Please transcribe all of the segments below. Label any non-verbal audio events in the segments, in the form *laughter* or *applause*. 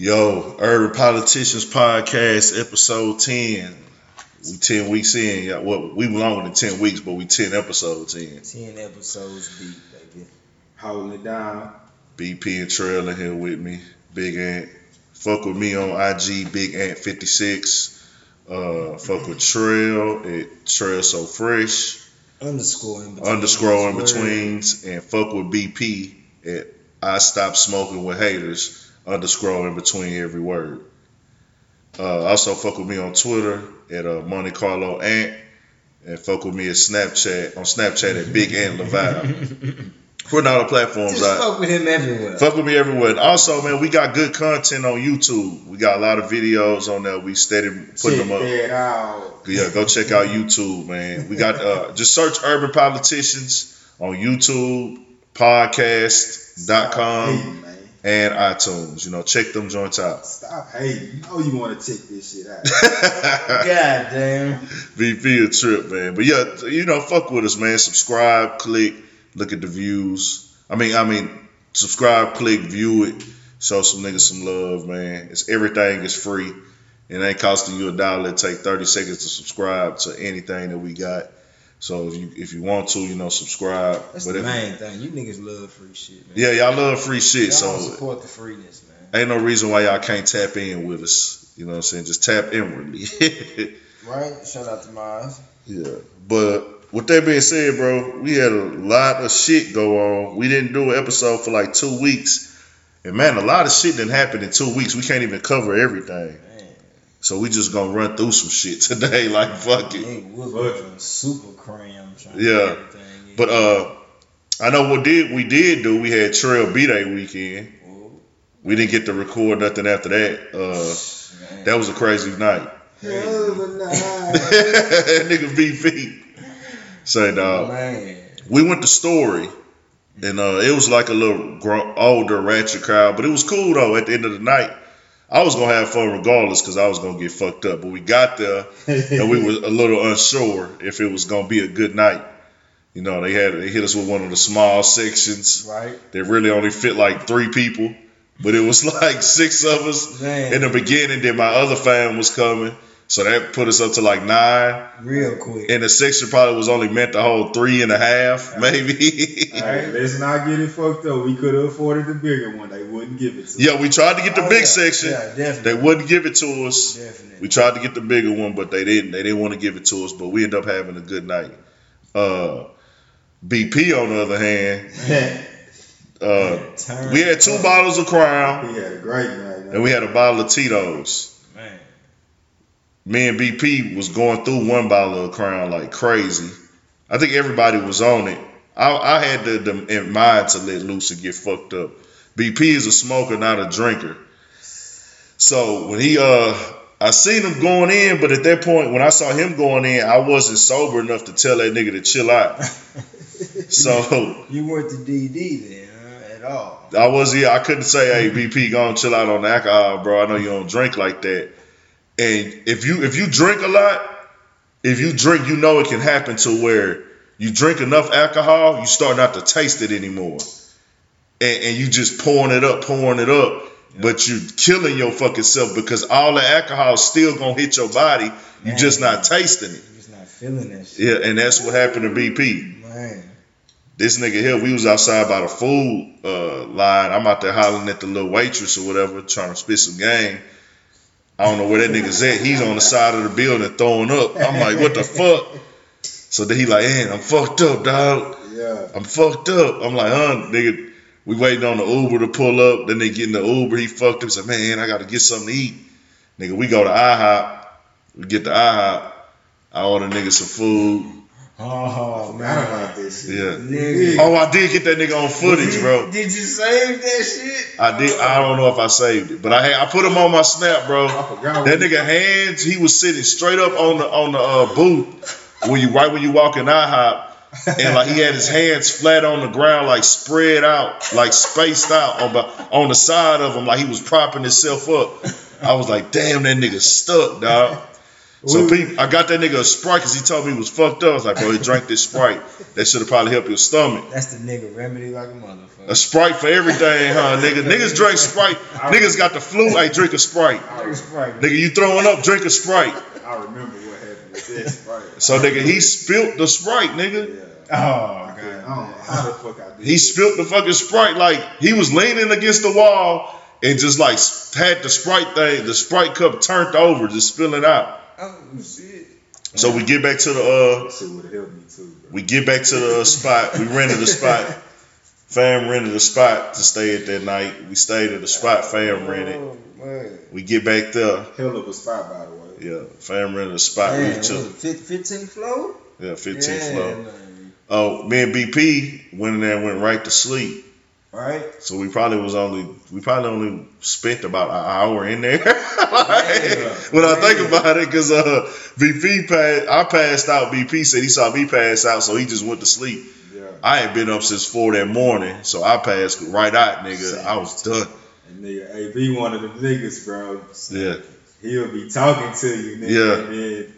Yo, Urban Politicians Podcast, episode 10. We 10 weeks in. Yeah, well, we longer than 10 weeks, but we 10 episodes in. 10 episodes deep, baby. Holding it down. BP and Trail in here with me. Big Ant. Fuck with me on IG, Big Ant 56. Uh, fuck with Trail at Trail So Fresh. Underscore in between. Underscore in betweens. And fuck with BP at I Stop Smoking with Haters. Underscore in between every word. Uh, also fuck with me on Twitter at uh, Monte Carlo Ant. And fuck with me at Snapchat on Snapchat at Big Ant Laval. *laughs* Putting all the platforms Just out. fuck with him everywhere. Fuck with me everywhere. And also, man, we got good content on YouTube. We got a lot of videos on there. We steady putting them up. Yeah, go check out YouTube, man. We got uh just search Urban Politicians on YouTube, podcast.com. and iTunes. You know, check them joints out. Stop hating. You know you want to check this shit out. *laughs* God damn. BP a trip, man. But yeah, you know, fuck with us, man. Subscribe, click, look at the views. I mean, I mean, subscribe, click, view it, show some niggas some love, man. It's everything is free. It ain't costing you a dollar. It take 30 seconds to subscribe to anything that we got. So if you if you want to, you know, subscribe. That's but the if, main thing. You niggas love free shit, man. yeah, y'all love free shit, Y'all so support the freeness, man. ain't no reason why y'all can't tap in with us. You know what I'm saying? Just tap inwardly. *laughs* Right? Shout out to Miles. Yeah, but with that being said, bro, we had a lot of shit go on. We didn't do an episode for like two weeks, and man, a lot of shit didn't happen in two weeks. We can't even cover everything, so we just gonna run through some shit *laughs* today. Like fuck it. nigga, we're super cram Yeah. get everything in. But uh, I know what did we did do. We had Trail B Day weekend. Ooh, We didn't get to record nothing after that. Uh, man. that was a crazy night. Hell of a night. *laughs* Nigga BP. Say dog. Man. we went to Story, and uh, it was like a little gro- older ratchet crowd, but it was cool though. At the end of the night, I was gonna have fun regardless because I was gonna get fucked up. But we got there, and we were a little unsure if it was gonna be a good night. You know, they had they hit us with one of the small sections Right? They really only fit like three people, but it was *laughs* like six of us Man. in the beginning. Then my other fam was coming, so that put us up to like nine. Real quick. And the section probably was only meant to hold three and a half, maybe. Hey, let's not get it fucked up. We could have afforded the bigger one. They wouldn't give it to us. yeah, we tried to get the Oh, big yeah. section. Yeah, definitely. They wouldn't give it to us. Definitely. We tried to get the bigger one, but they didn't. They didn't want to give it to us. But we ended up having a good night. Uh, BP on the other hand, *laughs* uh, we had two up. bottles of Crown we had a great night. and we had a bottle of Tito's. Me and BP was going through one bottle of Crown like crazy. I think everybody was on it. I, I had the, the in mind to let loose and get fucked up. BP is a smoker, not a drinker. So when he uh I seen him going in, but at that point when I saw him going in, I wasn't sober enough to tell that nigga to chill out. *laughs* So You weren't the DD then, huh? At all. I was yeah, I couldn't say, hey BP, go and chill out on the alcohol, bro. I know you don't drink like that. And if you if you drink a lot, if you drink, you know it can happen to where you drink enough alcohol, you start not to taste it anymore. And, and you just pouring it up, pouring it up, but you're killing your fucking self because all the alcohol is still gonna hit your body. You're just not tasting it. You're just not feeling that shit. Yeah, and that's what happened to BP. Man. This nigga here, we was outside by the food uh, line. I'm out there hollering at the little waitress or whatever, trying to spit some game. I don't know where that nigga's at. He's on the side of the building throwing up. I'm like, what the fuck? So then he like, man, I'm fucked up, dog. Yeah. I'm fucked up. I'm like, huh, nigga. We waiting on the Uber to pull up. Then they get in the Uber. He fucked up. He's said, man, I got to get something to eat. Nigga, we go to IHOP. We get to IHOP. I order nigga some food. Oh, Forgot man. about this shit. Yeah. Nigga. Oh, I did get that nigga on footage, Did- bro. Did you save that shit? I did. I don't know if I saved it, but I I put him on my snap, bro. I forgot. That nigga hands, he was sitting straight up on the on the uh, booth when you right when you walk in IHOP, and like he had his hands flat on the ground, like spread out, like spaced out on the on the side of him, like he was propping himself up. I was like, damn, that nigga stuck, dog. So We- Pete, I got that nigga a Sprite because he told me he was fucked up. I was like, bro, he drank this Sprite. That should have probably helped your stomach. That's the nigga remedy like a motherfucker. A Sprite for everything, huh, nigga? *laughs* Niggas drink Sprite. Niggas got the flu. Hey, drink a Sprite. Nigga Sprite. Nigga, you throwing up? Drink a Sprite. I remember what happened with that Sprite. So nigga, he spilt the Sprite, nigga. Yeah. Oh I god. don't know how the fuck I did. He spilt the fucking Sprite like he was leaning against the wall and just like had the Sprite thing, the Sprite cup turned over, just spilling out. Oh shit. So we get back to the uh, shit helped me too, we get back to the spot. We rented a spot. *laughs* Fam rented a spot to stay at that night. We stayed at the spot fam rented. Oh, man. We get back there. Hell of a spot, by the way. Yeah, fam rented a spot. Man, we what took was it, 15 floor? yeah, 15 yeah, floor. man. Oh, me and BP went in there and went right to sleep. Right? So we probably was only we probably only spent about an hour in there. *laughs* when I think about it, because uh, BP passed, I passed out. BP said he saw me pass out, so he just went to sleep. Yeah. I ain't been up since four that morning, so I passed right out, nigga. I was done. And nigga, AB one of them niggas, bro. Yeah, He'll be talking to you, nigga. Yeah. And then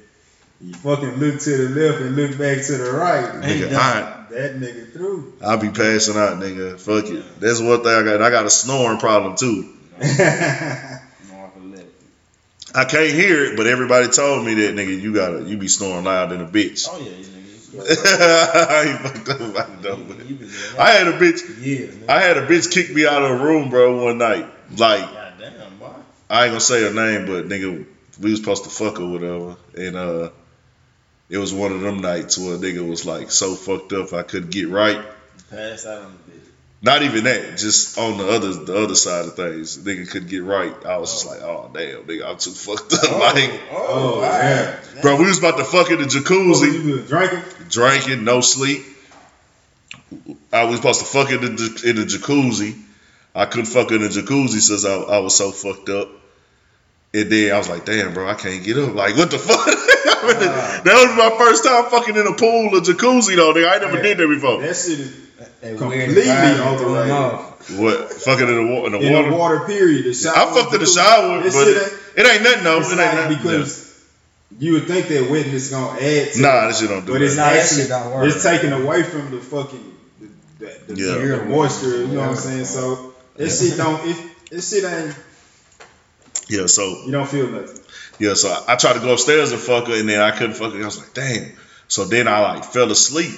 you fucking look to the left and look back to the right. nigga. I That nigga through. I'll be passing out, nigga. Fuck it. That's one thing I got. I got a snoring problem too. *laughs* North of left. I can't hear it, but everybody told me that, nigga. You gotta, you be snoring loud than a bitch. Oh yeah, you *laughs* nigga. I ain't fucked up about it but- You been doing that I had a bitch. years. I had a bitch kick me out of a room, bro, one night. Like, damn, boy. I ain't gonna say her name, but nigga, we was supposed to fuck or whatever. And uh it was one of them nights where a nigga was like so fucked up I couldn't get right. Pass out on the bitch. Not even that, just on the other the other side of things. Nigga couldn't get right. I was just like, oh damn, nigga, I'm too fucked up. *laughs* Oh, like, Oh, oh all yeah. right. bro, we was about to fuck in the jacuzzi, oh, you doing? Drinking? drinking, no sleep. I was supposed to fuck in the in the jacuzzi. I couldn't fuck in the jacuzzi since I, I was so fucked up. And then I was like, damn, bro, I can't get up. Like, what the *laughs* fuck? that was my first time fucking in a pool or jacuzzi, though. Nigga. I never Yeah. did that before. That shit is That Completely weird environment threw off. What? Fucking in the, wa- in the in water? the water period. The shower. I fucked in the shower, This but it, ain't- it ain't nothing, though. it's It ain't not nothing. because you would think that wetness gonna add to Nah, it, this shit don't do but it's that. Nah, that actually shit don't work. it's taking away from the fucking the, the, the, Yeah. the moisture. You know what I'm saying? So that Yeah. shit don't. It, this shit ain't. Yeah, so You don't feel nothing. Yeah, so I, I tried to go upstairs and fuck her, and then I couldn't fuck her. I was like, damn. So then I like fell asleep,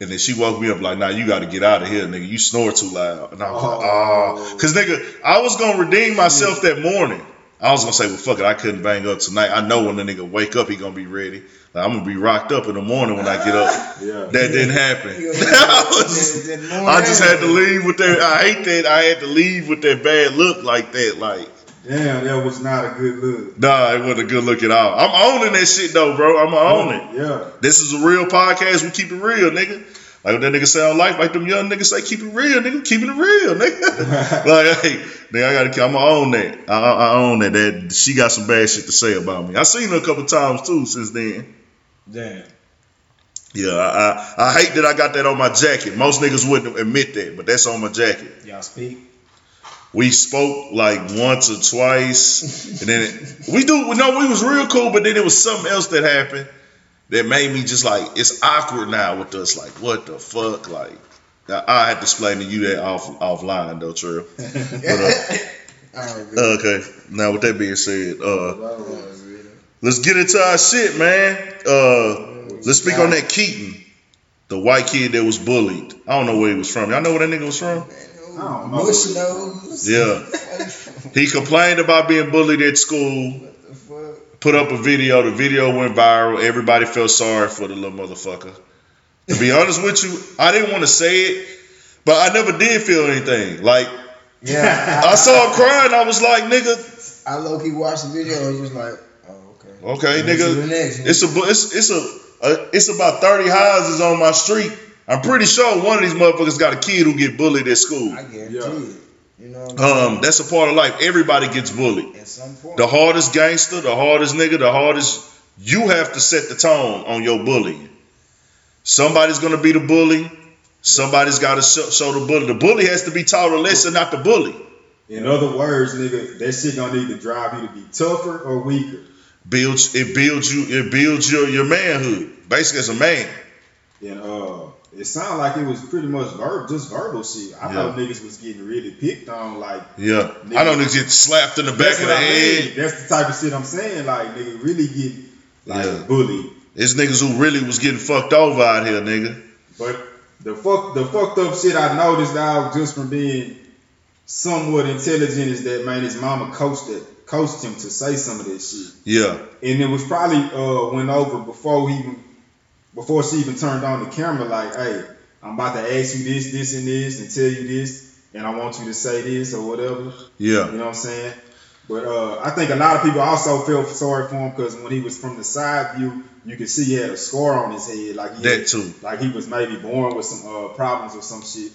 and then she woke me up like, nah, you got to get out of here, nigga. You snore too loud. And I was like, Oh. oh, cause nigga, I was gonna redeem myself that morning. I was gonna say, well, fuck it, I couldn't bang up tonight. I know when the nigga wake up, he gonna be ready. Like, I'm gonna be rocked up in the morning when I get up. Yeah. That didn't happen. You *laughs* I, was- that- that morning I just had to leave with that. I hate that. I had to leave with that bad look like that. Like, Damn, that was not a good look. Nah, it wasn't a good look at all. I'm owning that shit though, bro. I'm gonna own it. Yeah. This is a real podcast. We keep it real, nigga. Like what that nigga say on life, like them young niggas say, keep it real, nigga. Keeping it real, nigga. *laughs* like, hey, nigga, I gotta, I'm gonna own that. I, I, I own that. That she got some bad shit to say about me. I seen her a couple times too since then. Damn. Yeah, I, I, I hate that I got that on my jacket. Most niggas wouldn't admit that, but that's on my jacket. Y'all speak. We spoke like once or twice, and then it, we do. No, we was real cool, but then it was something else that happened that made me just like it's awkward now with us. Like, what the fuck? Like, I, I had to explain to you that off offline though, Trill. *laughs* But, uh, okay. Now with that being said, uh, let's get into our shit, man. Uh, let's speak on that Keaton, the white kid that was bullied. I don't know where he was from. Y'all know where that nigga was from? I don't know. Mush nose. Yeah. He complained about being bullied at school. What the fuck? Put up a video. The video went viral. Everybody felt sorry for the little motherfucker. To be honest with you, I didn't want to say it, but I never did feel anything. Like Yeah. I saw him crying. I was like, nigga, I low key watched the video and just like, oh okay. okay, On to the nigga. It's a it's it's a, a it's about thirty houses on my street. I'm pretty sure one of these motherfuckers got a kid who get bullied at school. I guarantee Yeah. it. You know. What I'm Um, that's a part of life. Everybody gets bullied. At some point. The hardest gangster, the hardest nigga, the hardest. You have to set the tone on your bullying. Somebody's gonna be the bully. Somebody's got to show, show the bully. The bully has to be taught a lesson, not the bully. In other words, nigga, that shit gonna need to drive you to be tougher or weaker. builds it builds you it builds your your manhood basically as a man. And uh, it sounded like it was pretty much verb, just verbal shit. I Yeah. thought niggas was getting really picked on, like Yeah, I don't know niggas get slapped in the back of the I head. mean. That's the type of shit I'm saying. Like nigga really get like Yeah. bullied. It's niggas who really was getting fucked over out here, nigga. But the fuck the fucked up shit I noticed now just from being somewhat intelligent is that man his mama coached it coached him to say some of that shit. Yeah, And it was probably uh went over before he even before she even turned on the camera like, hey, I'm about to ask you this, this and this and tell you this and I want you to say this or whatever. yeah, You know what I'm saying? But uh, I think a lot of people also felt sorry for him because when he was from the side view, you could see he had a scar on his head, like he that had, too. like he was maybe born with some uh, problems or some shit.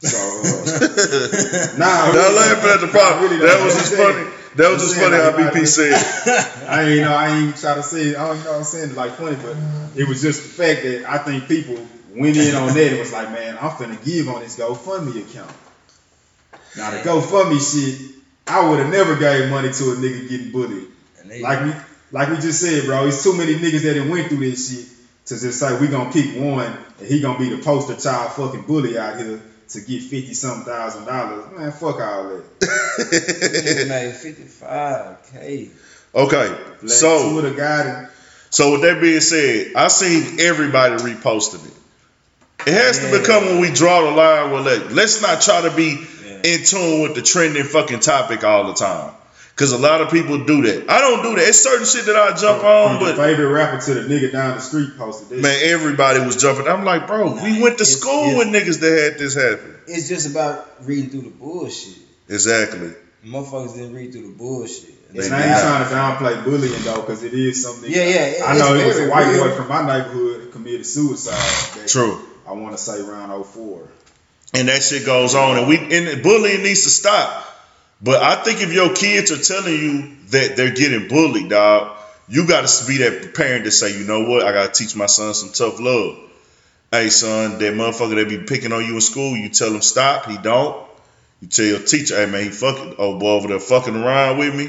So uh, *laughs* *laughs* nah, Now laughing at the problem. really, that was just funny. That was just saying, funny how like, BP said. *laughs* I ain't know I ain't try to say. I don't know what I'm saying like funny, but it was just the fact that I think people went in on that and was like, man, I'm finna give on this GoFundMe account. Now the GoFundMe shit, I would have never gave money to a nigga getting bullied. And they, Like we like we just said, bro, it's too many niggas that done went through this shit to just say we gonna pick one and he gonna be the poster child fucking bully out here to get fifty something thousand dollars. Man, fuck all that. *laughs* nigga made 55k. Okay, Black so Twitter got it. so with that being said, I seen everybody reposting it. It has to become when we draw the line. Well, let, let's not try to be Yeah. in tune with the trending fucking topic all the time. Cause a lot of people do that. I don't do that. It's certain shit that I jump on, From the but favorite rapper to the nigga down the street posted this. man, everybody was jumping. I'm like, bro, we went to school it's- with niggas that had this happen. It's just about reading through the bullshit. Exactly. Motherfuckers didn't read through the bullshit. And They I ain't trying to downplay bullying though, because it is something. Yeah, yeah, it- I know it's it was a white real. boy from my neighborhood committed suicide. True. I want to say around 04. and that shit goes on, and we and bullying needs to stop. But I think if your kids are telling you that they're getting bullied, dog, you got to be that parent to say, you know what, I got to teach my son some tough love. Hey, son, that motherfucker that be picking on you in school, you tell him stop, he don't. You tell your teacher, hey man, he fucking, oh boy over there fucking around with me.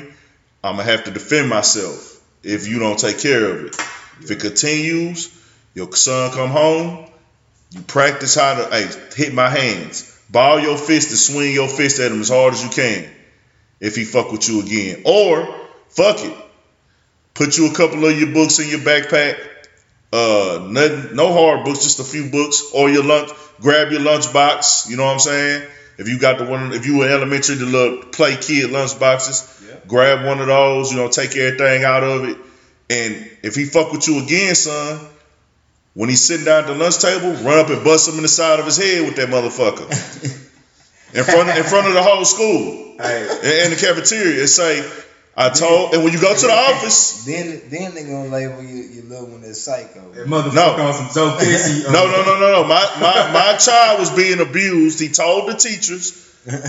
I'm gonna have to defend myself if you don't take care of it. If it continues, your son come home, you practice how to hey, hit my hands. Ball your fist and swing your fist at him as hard as you can. If he fuck with you again. Or fuck it. Put you a couple of your books in your backpack. Uh nothing, no hard books, just a few books. Or your lunch grab your lunch box. You know what I'm saying? If you got the one if you were elementary, the little play kid lunch boxes, Yeah. grab one of those, you know, take everything out of it. And if he fuck with you again, son, when he's sitting down at the lunch table, run up and bust him in the side of his head with that motherfucker. *laughs* in front in front of the whole school. Hey, In, in the cafeteria. And say, I told and when you go to the office, Then, then they gonna label you, your little one as psycho. that motherfucker No. on some Joe Pesci. *laughs* uh, no, no, no, no, no. My, my my child was being abused. He told the teachers.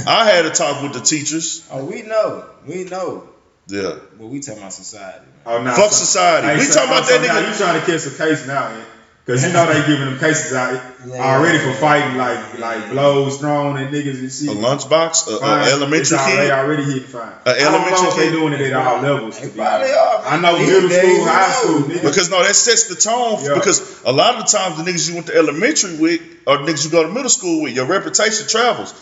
I had a talk with the teachers. Oh, we know, we know, Yeah. but we talking about society. Man. Oh, nah, Fuck so- society. Hey, We so- talking about so that now nigga. You trying to catch a case now, man? Because you know they giving them cases out Yeah. already for fighting like like blows thrown at niggas and shit. A lunchbox, a, a Fine. elementary It's already, kid. already hitting fine. A I don't know elementary if they doing it at all levels. They to be probably honest. are. I know middle days, school, high know. school, niggas. Because no, that sets the tone. Yeah. Because a lot of the times the niggas you went to elementary with or niggas you go to middle school with, your reputation travels.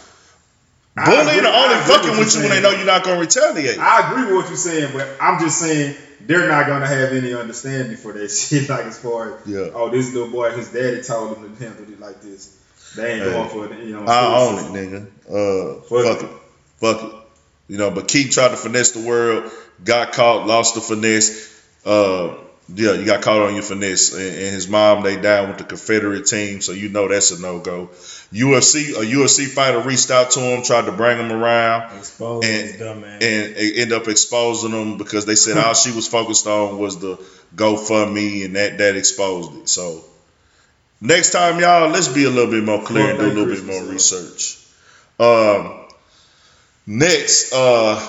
I Bullying are only fucking with you're when they know you're not gonna retaliate. I agree with what you're saying, but I'm just saying they're not gonna have any understanding for that *laughs* shit. Like as far as Yeah. oh, this little boy, his daddy told him to handle it like this. They ain't Hey. going for it, you know. I own it, nigga. Uh, Fuck fuck it, fuck it. You know, but Keith tried to finesse the world, got caught, lost the finesse. Uh, yeah, you got caught on your finesse, and, and his mom they down with the Confederate team, so you know that's a no go. UFC, a UFC fighter reached out to him, tried to bring him around. Exposed And- dumb man. and end up exposing them because they said all she was focused on was the GoFundMe and that that exposed it. So next time, y'all, let's be a little bit more clear and do a little bit more research. Um, next, uh,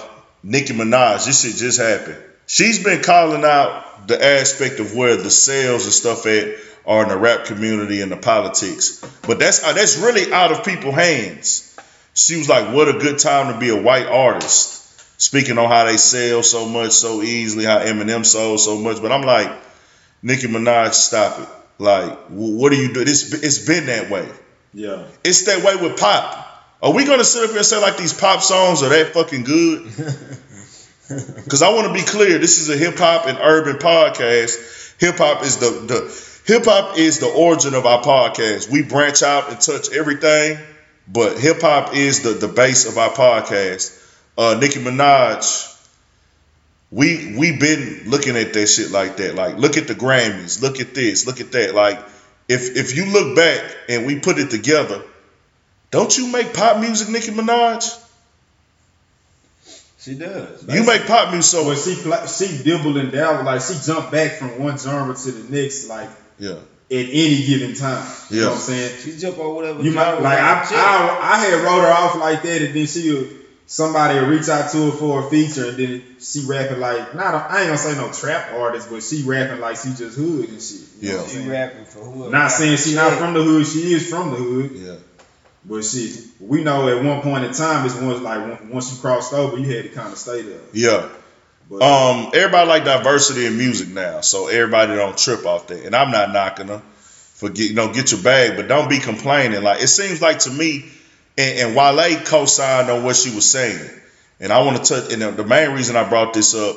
Nicki Minaj, this shit just happened. She's been calling out the aspect of where the sales and stuff at are in the rap community and the politics, but that's uh, that's really out of people's hands. She was like, "What a good time to be a white artist." speaking on how they sell so much so easily, how Eminem sold so much. But I'm like, Nicki Minaj, stop it. Like, what do you do? It's it's been that way. Yeah. It's that way with pop. Are we gonna sit up here and say like these pop songs are that fucking good? *laughs* Because I want to be clear, this is a hip hop and urban podcast. Hip hop is the the hip hop is the origin of our podcast. We branch out and touch everything, but hip hop is the the base of our podcast. Uh, Nicki Minaj, we we been looking at that shit like that. Like, look at the Grammys, look at this, look at that. Like, if if you look back and we put it together, don't you make pop music, Nicki Minaj? She does. You make pop music, so But she fla- she dibble and dabble like she jumped back from one genre to the next like yeah, at any given time. You know Yeah. what I'm saying? She jump on whatever. You might like I, right chick. I I had wrote her off like that and then she would somebody would reach out to her for a feature and then she rapping like not a, I ain't gonna say no trap artist but she rapping like she just hood and shit. You know Yeah. what She saying? rapping for whoever. Not saying she not from the hood, she is from the hood. yeah, But shit, we know at one point in time it's once like once you crossed over, you had to kind of stay there. yeah. But Um, everybody like diversity in music now, so everybody don't trip off that. And I'm not knocking her for get you know get your bag, but don't be complaining. Like it seems like to me, and, and Wale co-signed on what she was saying, and I want to touch. And the- the main reason I brought this up,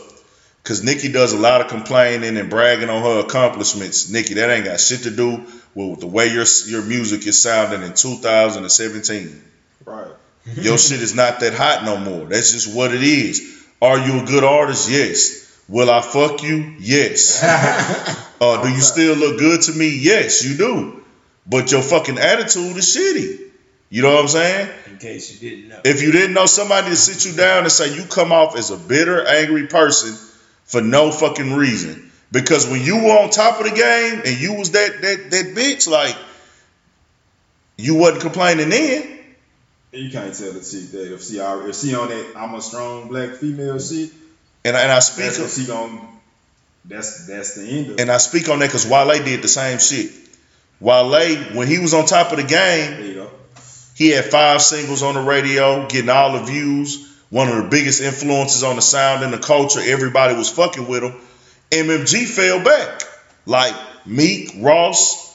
because Nicki does a lot of complaining and bragging on her accomplishments. Nicki, that ain't got shit to do with the way your your music is sounding in 2017. right. *laughs* Your shit is not that hot no more. That's just what it is. Are you a good artist? Yes. Will I fuck you? Yes. *laughs* uh, do you still look good to me? Yes, you do. But your fucking attitude is shitty. You know what I'm saying? In case you didn't know. If you didn't know somebody to sit you down and say you come off as a bitter, angry person for no fucking reason. Because when you were on top of the game and you was that that that bitch, like you wasn't complaining then. You can't tell the chick that if she already, if she on that I'm a strong black female shit, And I, and I speak that's of, she gon' that's that's the end of it. and I speak on that because Wale did the same shit. Wale, when he was on top of the game, There you go. he had five singles on the radio, getting all the views. One of the biggest influences on the sound and the culture. Everybody was fucking with him. MMG fell back. Like Meek, Ross,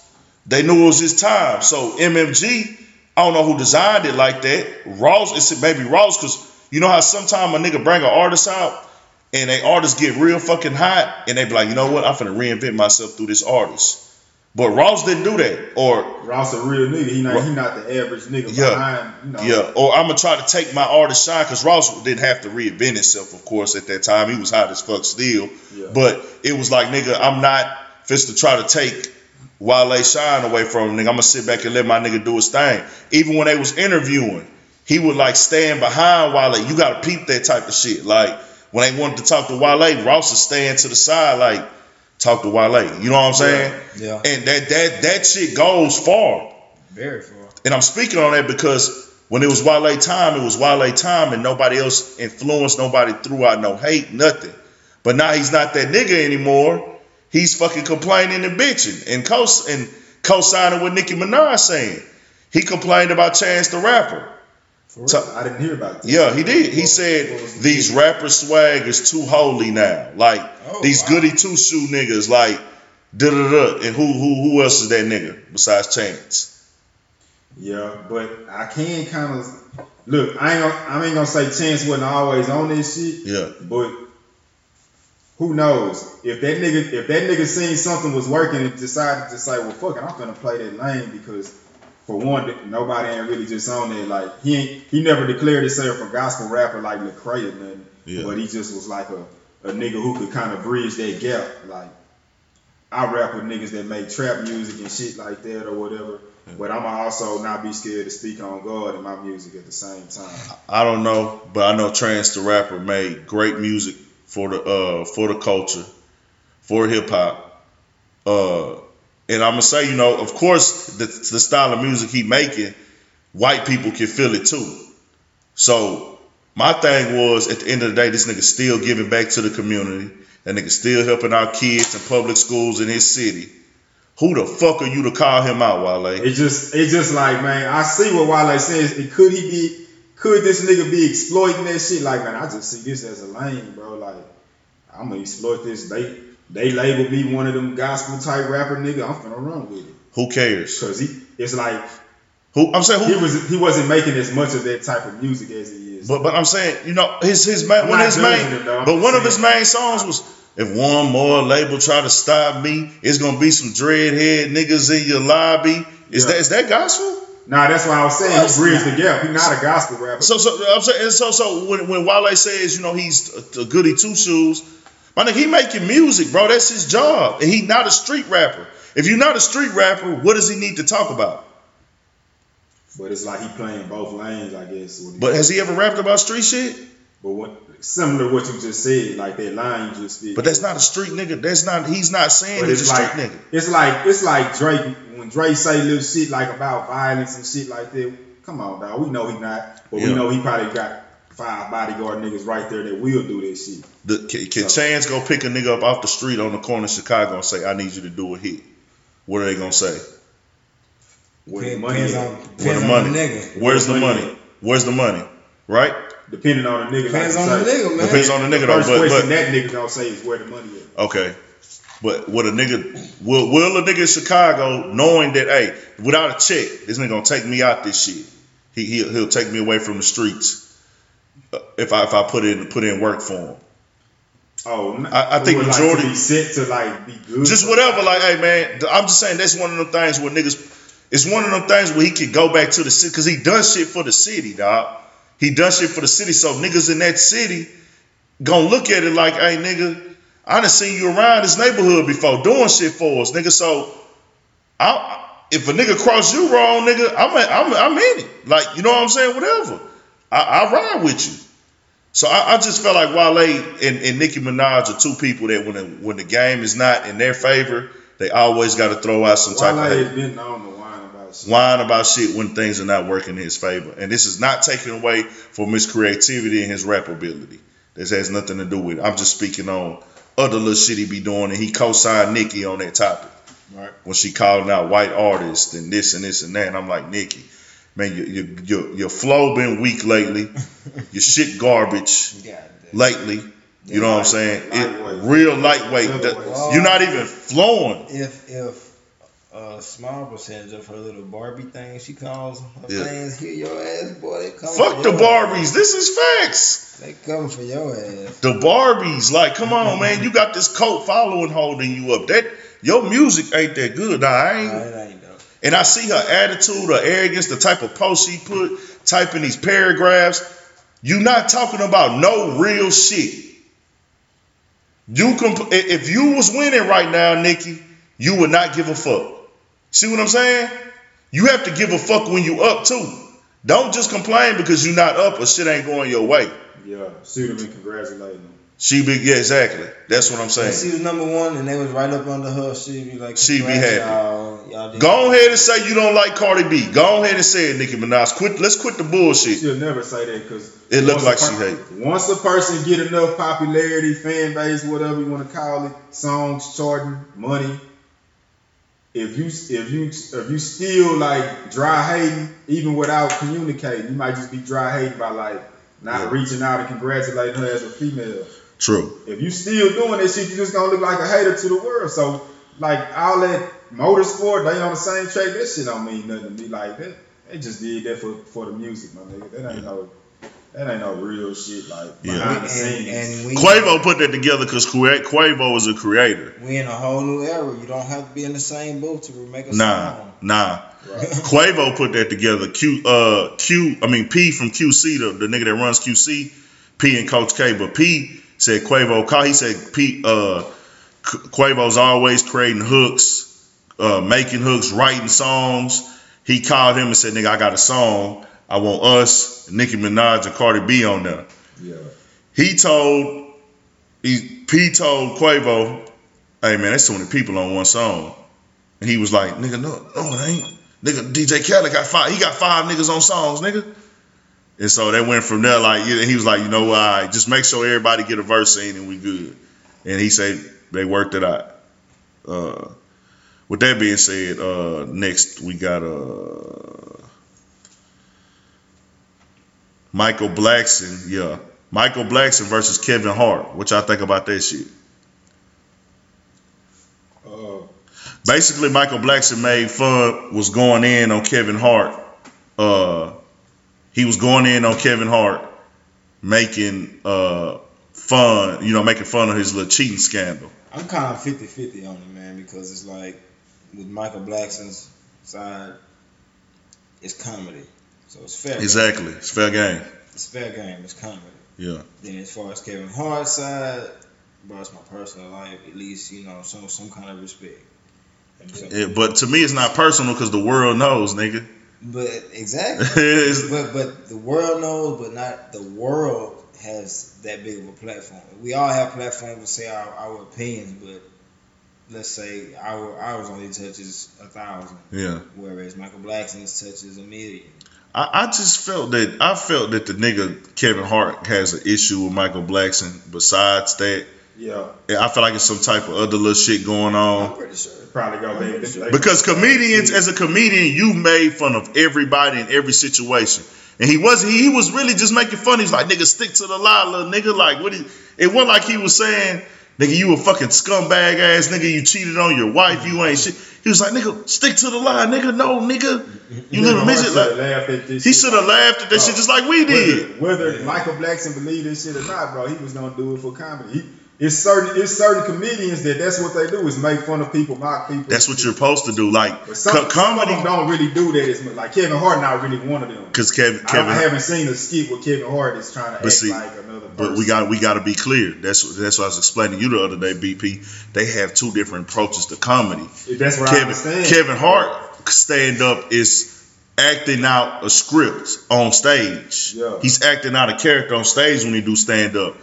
they knew it was his time. So MMG, I don't know who designed it like that. Ross, it's maybe Ross, because you know how sometimes a nigga bring an artist out and they artists get real fucking hot and they be like, you know what, I'm finna reinvent myself through this artist. But Ross didn't do that. Or Ross a real nigga. He not he not the average nigga Yeah. behind. You know, Yeah, or I'm gonna try to take my artist shine because Ross didn't have to reinvent himself, of course, at that time. He was hot as fuck still. Yeah. But it was like, nigga, I'm not fist to try to take Wale shine away from him, nigga. I'm gonna sit back and let my nigga do his thing. Even when they was interviewing, he would like stand behind Wale. You gotta peep that type of shit. Like when they wanted to talk to Wale, Ross is staying to the side, like talk to Wale. You know what I'm saying? Yeah. And that that that shit goes far. Very far. And I'm speaking on that because when it was Wale time, it was Wale time, and nobody else influenced, nobody threw out no hate, nothing. But now he's not that nigga anymore. He's fucking complaining and bitching and co and co-signing what Nicki Minaj saying. He complained about Chance the Rapper. So- I didn't hear about that. Yeah, he did. He said What was the these rapper swag is too holy now. Like Oh, these wow. goody two shoe niggas, like da da da. And who who who else is that nigga besides Chance? Yeah, but I can kind of look. I ain't gonna, I ain't gonna say Chance wasn't always on this shit, Yeah, but who knows if that nigga if that nigga seen something was working and decided to say, well, fuck it, I'm gonna play that lane because for one, nobody ain't really just on there. Like he ain't, he never declared himself a gospel rapper like Lecrae or nothing, Yeah. but he just was like a a nigga who could kind of bridge that gap. Like I rap with niggas that make trap music and shit like that or whatever. But I'm also not be scared to speak on God in my music at the same time. I don't know, but I know Chance the Rapper made great music for the uh for the culture, for hip hop. Uh and I'm gonna say, you know, of course the the style of music he making, white people can feel it too. So my thing was at the end of the day, this nigga still giving back to the community. That nigga still helping our kids in public schools in his city. Who the fuck are you to call him out, Wale? It just it's just like man, I see what Wale says. It could he be could this nigga be exploiting that shit? Like, man, I just see this as a lane, bro. Like, I'm gonna exploit this. They they label me one of them gospel type rapper nigga. I'm finna run with it. Who cares? Cause he, it's like Who I'm saying who, he was he wasn't making as much of that type of music as he is. but but I'm saying, you know, his his main one of his main him. But one of his main songs was if one more label try to stop me, it's gonna be some dreadhead niggas in your lobby. Is Yeah. that is that gospel? nah, that's why I was saying he bridged the gap. He's not a gospel rapper. So so I'm saying so so when when Wale says, you know, he's a, a goody two shoes, my nigga, he making music, bro. That's his job. And he not a street rapper. If you're not a street rapper, what does he need to talk about? but it's like he playing both lanes, I guess. But has he ever rapped about street shit? But what similar to what you just said, like that line you just speak. But that's not a street nigga. That's not. He's not saying But he's a it's street like nigga. it's like it's like Drake when Drake say little shit like about violence and shit like that. Come on, dog. We know he not, but Yeah. we know he probably got five bodyguard niggas right there that will do that shit. The, can can So- Chance go pick a nigga up off the street on the corner of Chicago and say, "I need you to do a hit"? What are they gonna say? Where the Depends money on, at. Where the money? the nigga. Where's the money? money Where's the money? Right? Depending on the nigga. Depends like on you the nigga, man. Depends on the nigga The though. first But, question but that nigga gonna say is where the money at. okay. But what a nigga will will a nigga in Chicago knowing that hey, without a check, this nigga gonna take me out this shit. He he'll, he'll take me away from the streets if I if I put in put in work for him. Oh, I think would, majority- like, to set to like be good. Just whatever, like, hey man, I'm just saying that's one of them things where niggas, it's one of them things where he could go back to the city because he done shit for the city, dog. He done shit for the city, so niggas in that city gonna look at it like, hey nigga, I done seen you around this neighborhood before doing shit for us, nigga. So, I, if a nigga cross you wrong, nigga, I'm I'm I'm in it. Like, you know what I'm saying? Whatever, I, I ride with you. So I, I just felt like Wale and, and Nicki Minaj are two people that when the, when the game is not in their favor, they always got to throw out some type Wale of has hate. been known to whine about shit. whine about shit when things are not working in his favor. And this is not taking away from his creativity and his rap ability. This has nothing to do with it. I'm just speaking on other little shit he be doing, and he co-signed Nicki on that topic Right. when she calling out white artists and this and this and that. And I'm like, Nicki, man, your your your, your flow been weak lately. your shit garbage *laughs* damn. lately. You know what I'm saying? Lightweight. It, real lightweight. The- You're not even flowing. If if uh, a small percentage of her little Barbie thing she calls her Yeah. fans hear your ass, boy, they come. Fuck the Barbies. ass. This is facts. They come for your ass. The Barbies, like, come on, man. You got this cult following holding you up. That your music ain't that good. Nah, I No, ain't. it ain't though. And I see her attitude, her arrogance, the type of post she put, typing these paragraphs. You're not talking about no real shit. You comp- if you was winning right now, Nicki, you would not give a fuck. See what I'm saying? You have to give a fuck when you up too. Don't just complain because you're not up or shit ain't going your way. Yeah, shoot him and congratulate him. She be yeah, exactly. That's what I'm When saying. she was number one and they was right up under her, she'd be like, She'd be "Congrats, happy. Y'all, y'all Go ahead and say you don't like Cardi B. Go ahead and say it, Nicki Minaj. Quit. Let's quit the bullshit. She'll never say that because It looked like she hate. Once a person get enough popularity, fan base, whatever you want to call it, songs, charting, money. If you if you if you still like dry hating, even without communicating, you might just be dry hating by like not Yeah. reaching out and congratulating her as a female. True. If you still doing that shit, you just gonna look like a hater to the world. So like all that motorsport, they on the same track. That shit don't mean nothing to me. Like that, they just did that for for the music, my nigga. That ain't no that ain't no real shit. Like Yeah. behind And, the scenes. and we, Quavo put that together because Quavo is a creator. we in a whole new era. You don't have to be in the same booth to make a Nah, song. nah. Right. Quavo put that together. Q, uh, Q. I mean P from QC, the, the nigga that runs QC. P and Coach K, but P said Quavo. call- He said P. Uh, Quavo's always creating hooks, uh, making hooks, writing songs. He called him and said, "Nigga, I got a song. I want us, Nicki Minaj, and Cardi B on there." yeah. He told he P told Quavo, "Hey man, that's too many people on one song." And he was like, "Nigga, no, no, it ain't. Nigga, DJ Khaled got five. He got five niggas on songs, nigga." And so they went from there. Like he was like, "You know what? All right, just make sure everybody get a verse in and we good." And he said they worked it out. Uh, with that being said, uh, next we got uh, Michael Blackson, yeah. Michael Blackson versus Kevin Hart. What y'all think about that shit? Uh, Basically, Michael Blackson made fun, was going in on Kevin Hart. Uh, he was going in on Kevin Hart, making uh, fun, you know, making fun of his little cheating scandal. I'm kind of 50 50 on it, man, because it's like with Michael Blackson's side, it's comedy. So it's fair. Game. Exactly. It's fair game. It's fair game. It's comedy. Yeah. Then as far as Kevin Hart's side, bro, it's my personal life. At least, you know, some some kind of respect. But to me, it's not personal because the world knows, nigga. But exactly. *laughs* But but the world knows, but not the world has that big of a platform. We all have platforms to say our, our opinions, but let's say our ours only touches a thousand, yeah. whereas Michael Blackson's touches a million. I, I just felt that I felt that the nigga Kevin Hart has an issue with Michael Blackson. Besides that, yeah, I feel like it's some type of other little shit going on. I'm pretty sure. probably go back. they- Because comedians, as a comedian, you made fun of everybody in every situation. And he was he was really just making fun. He was like, nigga, stick to the lie, little nigga. Like, what? He, it wasn't like he was saying, nigga, you a fucking scumbag ass nigga. You cheated on your wife. You ain't shit. He was like, nigga, stick to the lie, nigga. No, nigga, you little Kevin Hart midget. Like, laughed at this he should have laughed at that shit just like we did. Whether, whether Michael Blackson believed this shit or not, bro, he was gonna do it for comedy. He, it's certain it's certain comedians that that's what they do is make fun of people, mock people. That's what you're supposed to do. Like But some, co- some comedy, don't really do that as much. Like Kevin Hart, not really one of them. because Kevin, I, Kevin, I haven't seen a skit where Kevin Hart is trying to But act see, like another person. But we got we got to be clear. That's that's what I was explaining to you the other day, BP. They have two different approaches to comedy. That's what I Kevin understand. Kevin Hart stand up is acting out a script on stage. Yeah. He's acting out a character on stage when he do stand up.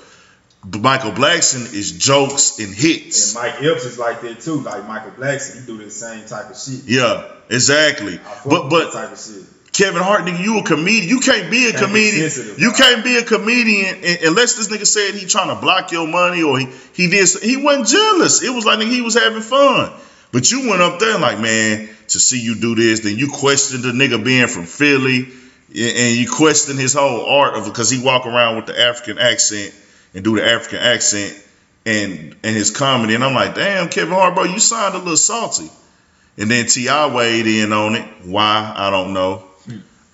Michael Blackson is jokes and hits. And. Mike Epps is like that too. Like Michael Blackson, he do the same type of shit. Yeah, exactly. But but type of shit. Kevin Hart, nigga, you a comedian. You can't be a Can't comedian. sensitive, you can't be a comedian unless this nigga said he trying to block your money or he he did. He wasn't jealous. It was like nigga, he was having fun. But you went up there and like, man, to see you do this, then you questioned the nigga being from Philly, and and you questioned his whole art of because he walk around with the African accent and do the African accent and and his comedy. And I'm like, damn, Kevin Hart, bro, you sound a little salty. And then T.I. weighed in on it. Why? I don't know.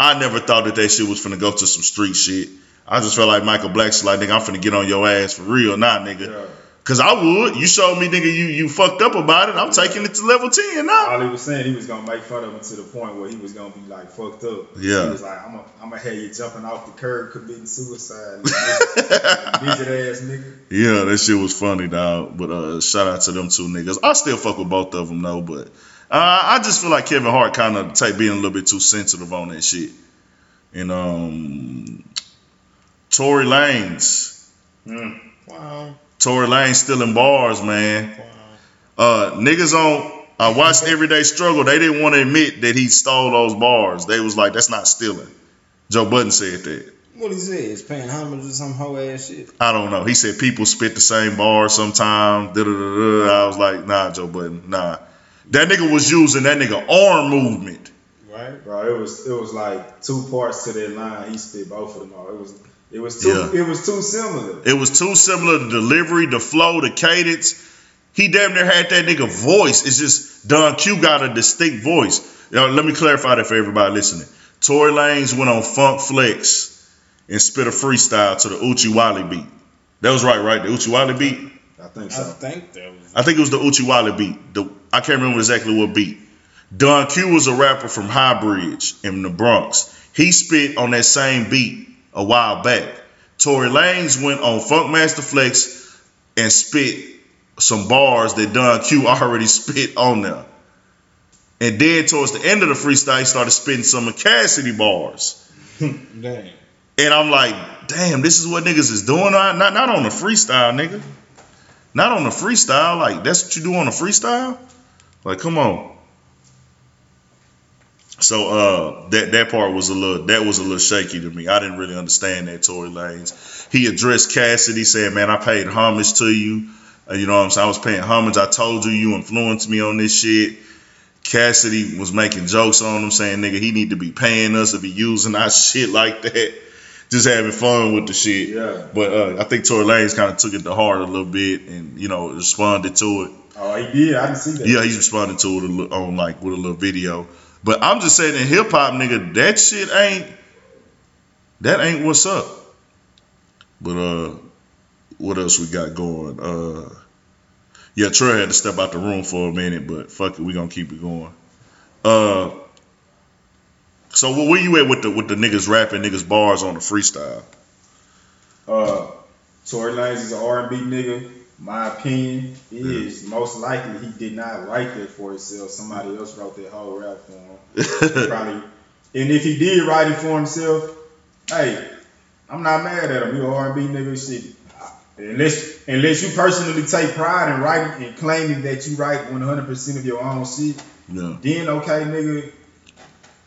I never thought that that shit was finna go to some street shit. I just felt like Michael Black's like, nigga, I'm finna get on your ass for real, nah, nigga. Yeah. Cause I would. You showed me, nigga, you you fucked up about it. I'm taking it to level ten now. All he was saying, he was gonna make fun of him to the point where he was gonna be like fucked up. Yeah. He was like, I'm gonna have you jumping off the curb committing suicide. Midget *laughs* ass nigga. Yeah, that shit was funny, dog. But uh, shout out to them two niggas. I still fuck with both of them though, but uh, I just feel like Kevin Hart kind of take being a little bit too sensitive on that shit. And um, Tory Lanez, Mm. Wow. Tory Lanez still in bars, man. Uh, niggas on. I watched Everyday Struggle. They didn't want to admit that he stole those bars. They was like, that's not stealing. Joe Budden said that. What he say? It's paying homage to some hoe ass shit. I don't know. He said people spit the same bar sometimes. Da, da, da, da. I was like, nah, Joe Budden, nah. That nigga was using that nigga arm movement. Right? Bro, it was it was like two parts to that line. He spit both of them all. It was it was too Yeah. it was too similar. It was too similar. The delivery, the flow, the cadence. He damn near had that nigga voice. It's just Don Q got a distinct voice. Yo, let me clarify that for everybody listening. Tory Lanez went on Funk Flex and spit a freestyle to the Uchi Wally beat. That was right, right? The Uchi Wally beat. I think so. I think that was. I think it was the Uchi Wally beat. The, I can't remember exactly what beat. Don Q was a rapper from High Bridge in the Bronx. He spit on that same beat a while back. Tory Lanez went on Funkmaster Flex and spit some bars that Don Q *laughs* already spit on there. And then towards the end of the freestyle, he started spitting some of Cassidy bars. *laughs* Dang. And I'm like, damn, this is what niggas is doing. Not, not, not on the freestyle, nigga. Not on the freestyle. Like, that's what you do on a freestyle? Like, come on. So uh that that part was a little that was a little shaky to me. I didn't really understand that Tory Lanez. He addressed Cassidy saying, Man, I paid homage to you. Uh, you know what I'm saying? I was paying homage. I told you you influenced me on this shit. Cassidy was making jokes on him saying, nigga, he need to be paying us if he using our *laughs* shit like that. just having fun with the shit. Yeah. But uh, I think Tory Lanez kind of took it to heart a little bit and you know responded to it. Oh, he did. I didn't see that. Yeah, he's responding to it on like with a little video. But I'm just saying in hip hop, nigga, that shit ain't that ain't what's up. But uh, what else we got going? Uh, yeah, Trey had to step out the room for a minute, but fuck it, we gonna keep it going. Uh, so where you at with the with the niggas rapping niggas bars on the freestyle? Uh, Tory Lanez is an R&B nigga. My opinion is most likely he did not write that for himself. Somebody else wrote that whole rap for him. *laughs* Probably, and if he did write it for himself, hey, I'm not mad at him. You R&B nigga, shit. Unless, unless you personally take pride in writing and claiming that you write 100% of your own shit, yeah, then okay, nigga,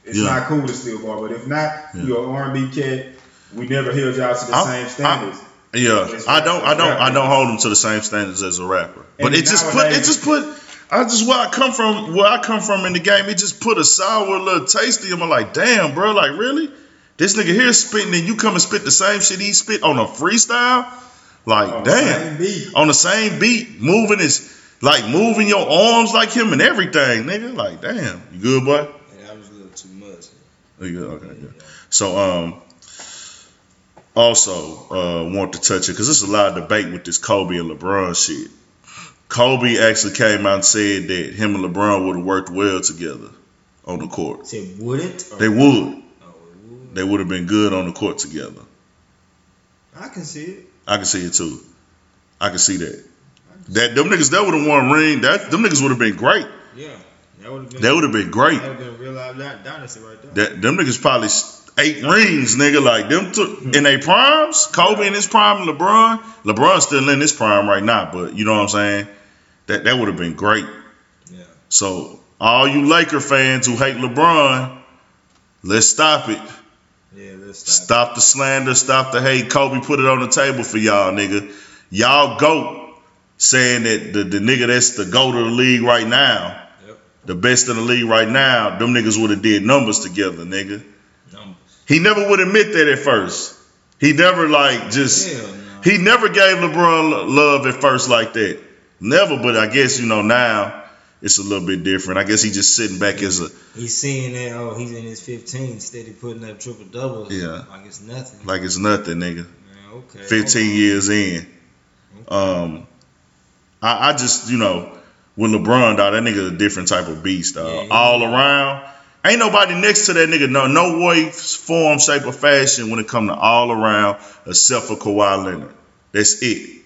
it's Yeah. not cool to steal bar. But if not, Yeah. you're an R&B cat. We never held y'all to the I'm- same standards. yeah. I don't, I don't, I don't hold them to the same standards as a rapper. But And it just put, it just put. I just where I come from, where I come from in the game, it just put a sour little taste in. I'm like, damn, bro, like really? This nigga here spitting, and you come and spit the same shit he spit on a freestyle? Like, On the damn. same beat. on the same beat, moving his like moving your arms like him and everything, nigga. Like, damn, you good, boy? Yeah, that was a little too much. Oh, you good? Okay, good. So, um, also uh, want to touch it because there's a lot of debate with this Kobe and LeBron shit. Kobe actually came out and said that him and LeBron would have worked well together on the court. Said wouldn't. They would. Oh, would. Oh, they would have been good on the court together. I can see it. I can see it too. I can see that. That them niggas that would have won ring. That them niggas would have been great. Yeah, that would have been. That would have been great. That would have been real life dy- dynasty right there. That them niggas probably eight rings, nigga. Like them took in their primes. Kobe in his prime, LeBron. LeBron's still in his prime right now, but you know what I'm saying. That that would have been great. Yeah. So all you Laker fans who hate LeBron, let's stop it. Yeah, let's stop. Stop the slander. Stop the hate. Kobe put it on the table for y'all, nigga. Y'all goat saying that the, the nigga that's the goat of the league right now, Yep. the best in the league right now, them niggas would have did numbers together, nigga. Numbers. He never would admit that at first. He never like just no. he never gave LeBron love at first like that. Never, but I guess you know now it's a little bit different. I guess he just sitting back as a He's seeing that. Oh, he's in his 15, steady putting up triple doubles. Yeah. Like it's nothing. like it's nothing, nigga. Yeah, okay. 15 years in. Um, I, I just you know with LeBron, dog, that nigga a different type of beast, dog. Yeah, he- All around. Ain't nobody next to that nigga. No, no way, form, shape, or fashion when it come to all around, except for Kawhi Leonard. That's it.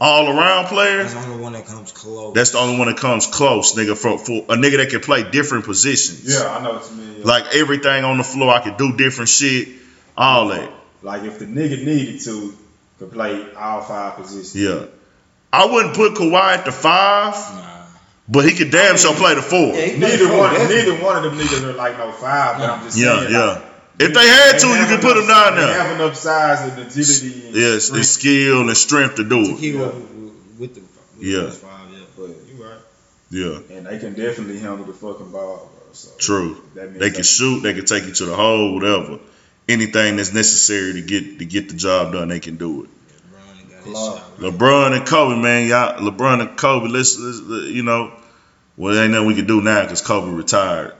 Yeah. All around player. That's the only one that comes close. That's the only one that comes close, nigga, for, for a nigga that can play different positions. Yeah, I know what you mean. yeah. Like everything on the floor, I could do different shit, all that. Like if the nigga needed to, could play all five positions. Yeah. I wouldn't put Kawhi at the five, Nah. but he could damn sure play the four. Yeah, Yeah, he can play Neither one, neither one of them niggas are like no five. But I'm just yeah. saying. like, If they had to, you could put them enough- down They there. have enough size and agility. And Yes, strength. it's skill and strength to do To it. keep Yeah. up with, with the with Yeah. those five, yeah. But You right. Yeah, and they can definitely handle the fucking ball, bro. So true. that means They can shoot, they can take you to the hole, whatever. Anything that's necessary to get to get the job done, they can do it. LeBron got shot. LeBron and Kobe, man, y'all. LeBron and Kobe. Let's, let's you know, well, ain't nothing we can do now because Kobe retired.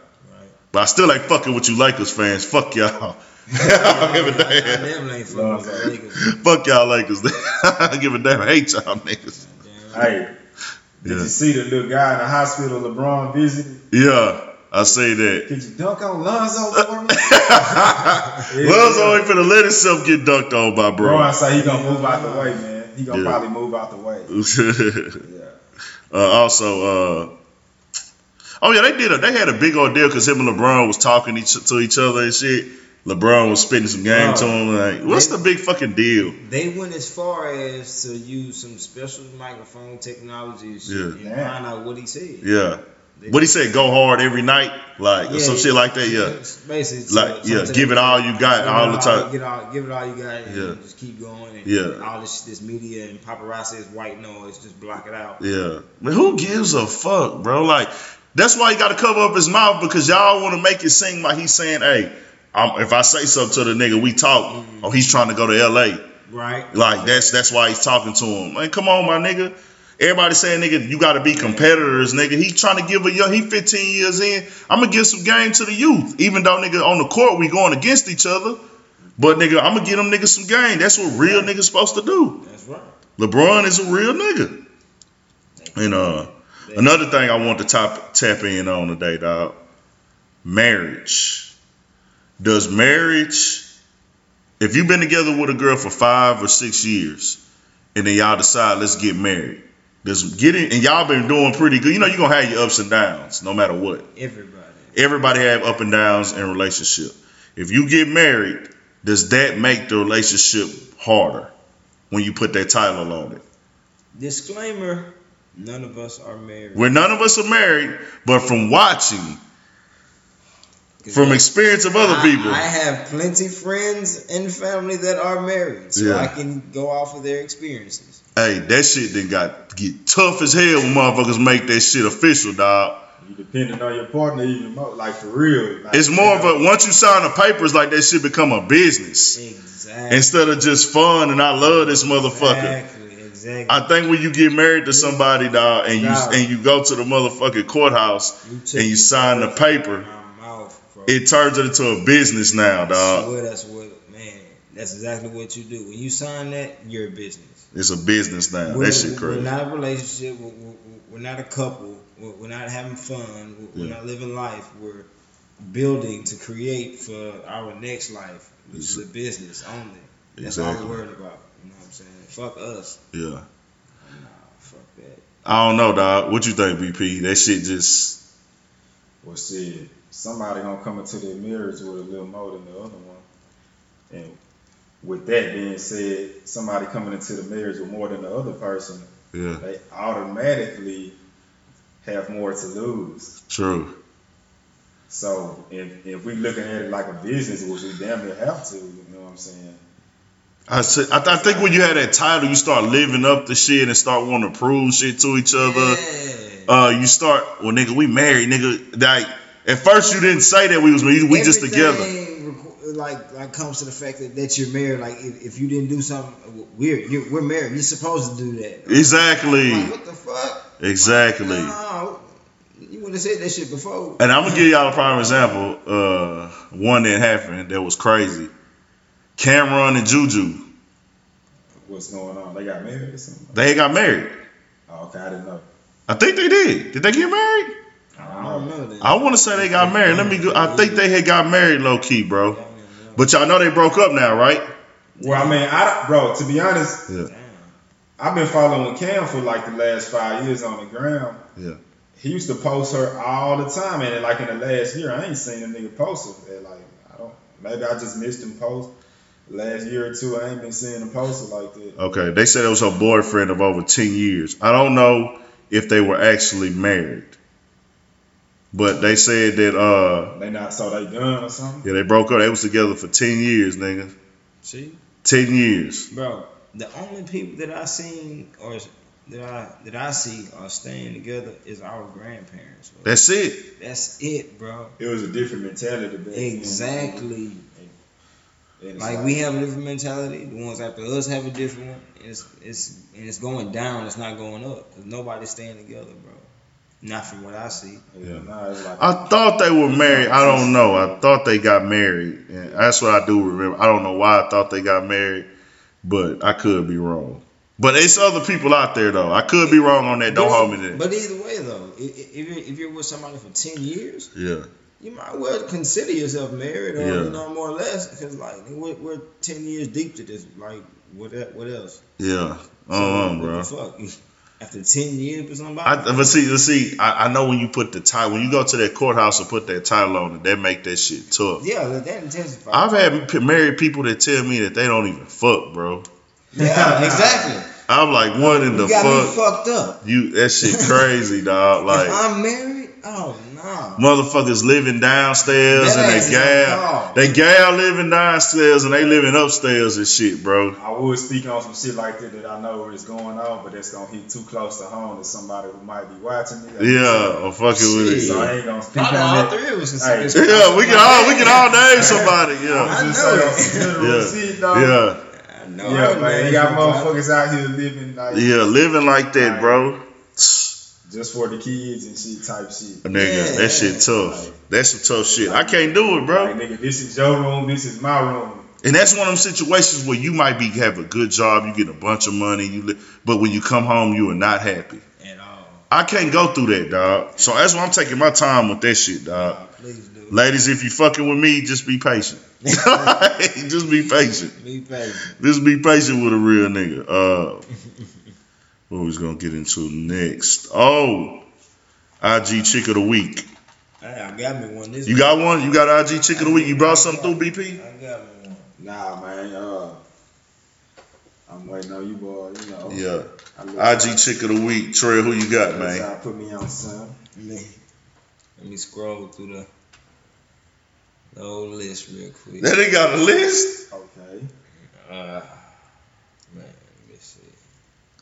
Right. But I still ain't fucking with you Lakers fans. Fuck y'all. *laughs* I don't give a I damn. damn ain't fucking with Lakers. Fuck y'all Lakers. *laughs* I don't give a damn. I hate y'all niggas. Hey, did Yeah. you see the little guy in the hospital LeBron visited? Yeah, I say that. Could you dunk on Lonzo for me? *laughs* Lonzo ain't finna let himself get dunked on by Bro, Bro, I say he gonna move out the way, man. He gonna Yeah. probably move out the way. Yeah. uh, also, uh, oh yeah, they did. A, they had a big old deal because him and LeBron was talking each, to each other and shit. LeBron was spitting some game to him. Like, what's the big fucking deal? They went as far as to use some special microphone technology and, shit Yeah. and find out what he said. Yeah. They- What he said? Go hard every night, like or some shit like that. Yeah. Basically, Like, yeah, give it all you got all the time. Give, all, give it all you got, and Yeah. just keep going. And Yeah. all this this media and paparazzi is white noise. Just block it out. Yeah. Man, who gives a fuck, bro? Like, that's why he got to cover up his mouth because y'all want to make it seem like he's saying, hey, I'm, if I say something to the nigga, we talk. Oh, he's trying to go to L.A. Right. Like that's that's why he's talking to him. Man, come on, my nigga. Everybody saying nigga, you got to be competitors, nigga. He trying to give a young. He 15 years in. I'm gonna give some game to the youth, even though nigga on the court we going against each other. But nigga, I'm gonna give them niggas some game. That's what real niggas supposed to do. That's right. LeBron is a real nigga. And uh, another thing I want to tap tap in on today, dog. Marriage. Does marriage, if you've been together with a girl for five or six years, and then y'all decide let's get married, does getting and y'all been doing pretty good. You know you're gonna have your ups and downs no matter what. Everybody. Everybody have up and downs in relationship. If you get married, does that make the relationship harder when you put that title on it? Disclaimer: None of us are married. Where none of us are married, but from watching, from experience of other I- people, I have plenty friends and family that are married, so Yeah. I can go off of their experiences. hey, that shit then got get tough as hell when motherfuckers make that shit official, dog. You depending on your partner even more, like for real. Like, It's more you of a once you sign the papers, like that shit become a business Exactly. instead of just fun. And I love this motherfucker. Exactly. Exactly. I think when you get married to somebody, dog, and you Dog. and you go to the motherfucking courthouse took and you sign the paper, out of my mouth, it turns it into a business now, dog. swear that's what, man. That's exactly what you do. When you sign that, you're a business. It's a business now. We're, That shit crazy. we're not a relationship. We're, we're, we're not a couple. We're, we're not having fun. We're, we're Yeah. not living life. We're building to create for our next life, which is a business only. That's all we're worried about. You know what I'm saying? Fuck us. Yeah. Nah, fuck that. I don't know, dog. What you think, BP? That shit just Well, shit, somebody gonna come into their marriage with a little more than the other one. And with that being said, somebody coming into the marriage with more than the other person, yeah, they automatically have more to lose. true. So if if we looking at it like a business, which we damn near have to, you know what I'm saying? I said, I, th- I think when you have that title, you start living up the shit and start wanting to prove shit to each other. Yeah. Uh, you start, well, nigga, we married, nigga. Like at first you didn't say that we was we, we just together. Like, like comes to the fact that, that you're married. Like, if, if you didn't do something, we're you're, we're married. You're supposed to do that. Exactly, Like, what the fuck? exactly. No, you would have said that shit before. And I'm gonna give y'all a prime example. Uh, one that happened that was crazy. Cameron and Juju, What's going on? They got married or something? they got married. Oh, okay, I didn't know. I think they did. Did they get married? I I don't don't know. know that. I want to say they got married. Let me go. I think they had got married low key, bro. But y'all know they broke up now, right? Well, I mean, I bro. To be honest, Yeah. I've been following Cam for like the last five years on the ground. Yeah. He used to post her all the time, and like in the last year, I ain't seen a nigga post her. Like I don't, maybe I just missed him post. Last year or two, I ain't been seeing him post her like that. Okay. They said it was her boyfriend of over ten years. I don't know if they were actually married, but they said that uh They not saw they done or something. yeah they broke up. They was together for ten years, nigga. See, Ten years. bro, the only people that I seen or that I that I see are staying together is our grandparents. Bro. That's it. That's it, bro. It was a different mentality back. Exactly. And it's Like we have a different mentality. The ones after us have a different one. And it's it's and it's going down. It's not going up because nobody's staying together, bro. Not from what I see. Yeah, nah, like I thought they were married. I don't know. I thought they got married. And that's what I do remember. I don't know why I thought they got married, but I could be wrong. But it's other people out there though. I could be wrong on that. Don't But- hold me to that. But either way, though, i- i- if you're, if you're with somebody for ten years, Yeah. You might well consider yourself married, or Yeah. you know, more or less, because like we're, we're ten years deep to this. Like, what what else? Yeah. So, Uh-huh, what bro. the fuck? After ten years with somebody, I, but see, let's see. I, I know when you put the title, when you go to that courthouse and put that title on it, that make that shit tough. yeah, that, intensifies. I've had married people that tell me that they don't even fuck, bro. yeah, *laughs* exactly. I'm like, what in the You got me fuck? fucked up. You that shit crazy, dog. if Like, I'm married, Oh no. Motherfuckers living downstairs That and they gal, they gal living downstairs and they living upstairs and shit, bro. I would speak on some shit like that that I know is going on, but that's gonna hit too close to home to somebody who might be watching it. Yeah, I'm fucking with it. So I ain't gonna speak Probably on all that. three of us Hey. Yeah, we can all we can all name somebody. Yeah, I know saying it. on some literal Yeah. yeah, I know. Yeah, man, you got motherfuckers out here living like yeah. Living like that, bro. Just for the kids and shit type shit. Nigga, Yeah. that shit tough. That's some tough shit. I can't do it, bro. Like, nigga, this is your room, this is my room. And that's one of them situations where you might be have a good job, you get a bunch of money, you li- but when you come home, you are not happy. At all. I can't go through that, dog. So that's why I'm taking my time with that shit, dog. Please do. Ladies, if you fucking with me, just be patient. *laughs* *laughs* just be patient. Be patient. Just be patient with a real nigga. Uh, what we are gonna get into next? Oh, IG chick of the week. Hey, I got me one this You got one? You got IG chick of the week? You brought something through, BP? I got me one. Nah, man, uh, I'm waiting on you, boy. You know. Yeah. I look- IG chick of the week. Trey, who you got, That's man? Put me on some. Let me, let me scroll through the, the whole list real quick. That ain't got a list. Okay. Uh, man, let me see.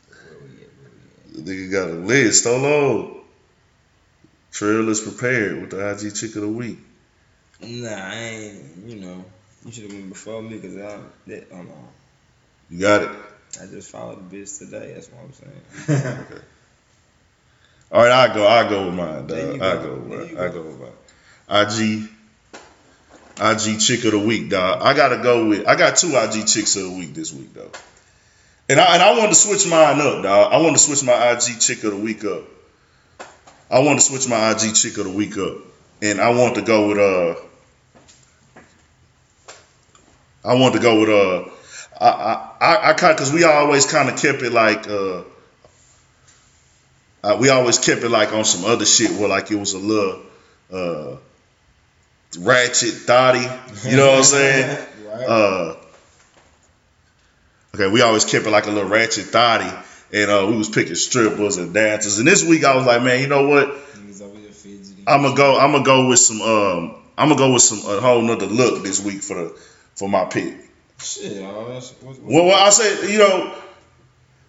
Where we at? Where we at? Nigga got a list. Hold on. Trail is prepared with the IG chick of the week. Nah, I ain't. You know, you should have been before me because I. That, oh no, You got it. I just followed the bitch today. That's what I'm saying. okay. All right, I go. I go with mine, dog. I go. go with mine. you I go. go with mine. IG, IG chick of the week, dog. I gotta go with. I got two IG chicks of the week this week, though. And I and I wanted to switch mine up, dog. I wanted to switch my IG chick of the week up. I wanted to switch my IG chick of the week up, and I want to go with uh. I want to go with uh. I I I, I kind because we always kind of kept it like uh. Uh, we always kept it like on some other shit where like it was a little uh, ratchet, thotty. You know what I'm saying? *laughs* right? Uh, okay, we always kept it like a little ratchet, thotty, and uh, we was picking strippers and dancers. And this week I was like, man, you know what? Niggas over here fidgeting. I'm gonna go. I'm gonna go with some. Um, I'm gonna go with some a whole nother look this week for the for my pick. Shit, that's, what, Well, well, I said, you know,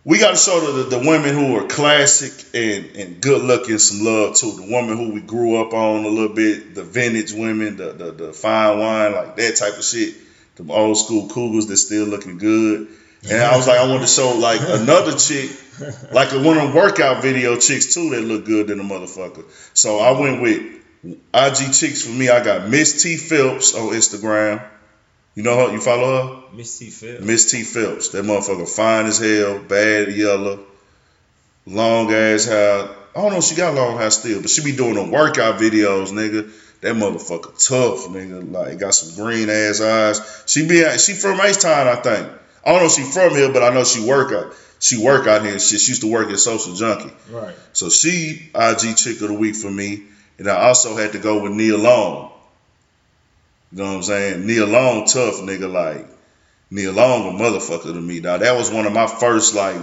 we got to show the, the women who are classic and, and good looking some love too. The woman who we grew up on a little bit, the vintage women, the, the, the fine wine, like that type of shit. The old school cougars that still looking good. And I was like, I wanted to show like another chick, like a, one of them workout video chicks too that look good than a motherfucker. So I went with IG chicks for me. I got Miss T Phelps on Instagram. You know her? You follow her? Miss T. Phil. Miss T Phelps. That motherfucker fine as hell, bad yellow, long ass hair. I don't know if she got long hair still, but she be doing them workout videos, nigga. That motherfucker tough, nigga. Like got some green ass eyes. She be she from H Town, I think. I don't know if she from here, but I know she work out. She work out here and shit. She used to work at Social Junkie. Right. So she IG chick of the week for me. And I also had to go with Nia Long. You know what I'm saying? Nia Long tough, nigga. Like Nia Long a motherfucker to me, Now That was one of my first like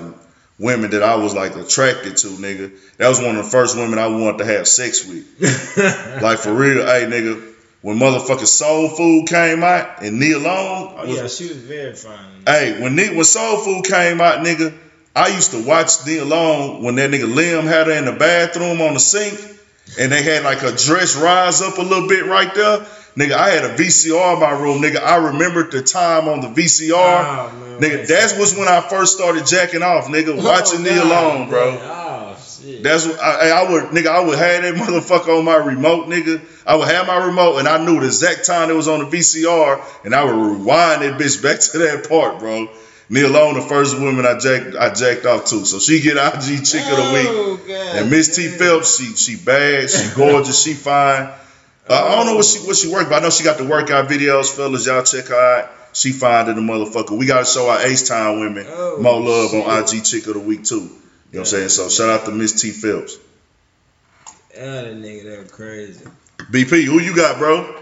women that I was like attracted to, nigga. That was one of the first women I wanted to have sex with. *laughs* like for real, hey nigga. When motherfucking Soul Food came out and Nia Long, Oh was- yeah, she was very fine. Hey, when Nick, when Soul Food came out, nigga, I used to watch Nia Long when that nigga Lem had her in the bathroom on the sink, and they had like a dress rise up a little bit right there. Nigga, I had a VCR in my room, nigga. I remembered the time on the VCR. Oh, man, nigga, that was when I first started jacking off, nigga, oh, watching Oh, Nia Long, bro. man. Oh. That's what I, I would, nigga. I would have that *laughs* motherfucker on my remote, nigga. I would have my remote, and I knew the exact time it was on the VCR, and I would rewind that bitch back *laughs* to that part, bro. Nia Long, the first woman I jacked, I jacked off to, so she get IG chick of the week. Oh, God. And Miss T. Phelps, she she bad, she gorgeous, she fine. *laughs* Uh, I don't know what she what she work, but I know she got the workout videos, fellas. Y'all check her out. She fine to the motherfucker. We gotta show our H Town women Oh, more love shit. on IG chick of the week too. You know what I'm saying? So shout out to Miss T Phelps. Oh, that nigga that crazy. BP, who you got, bro?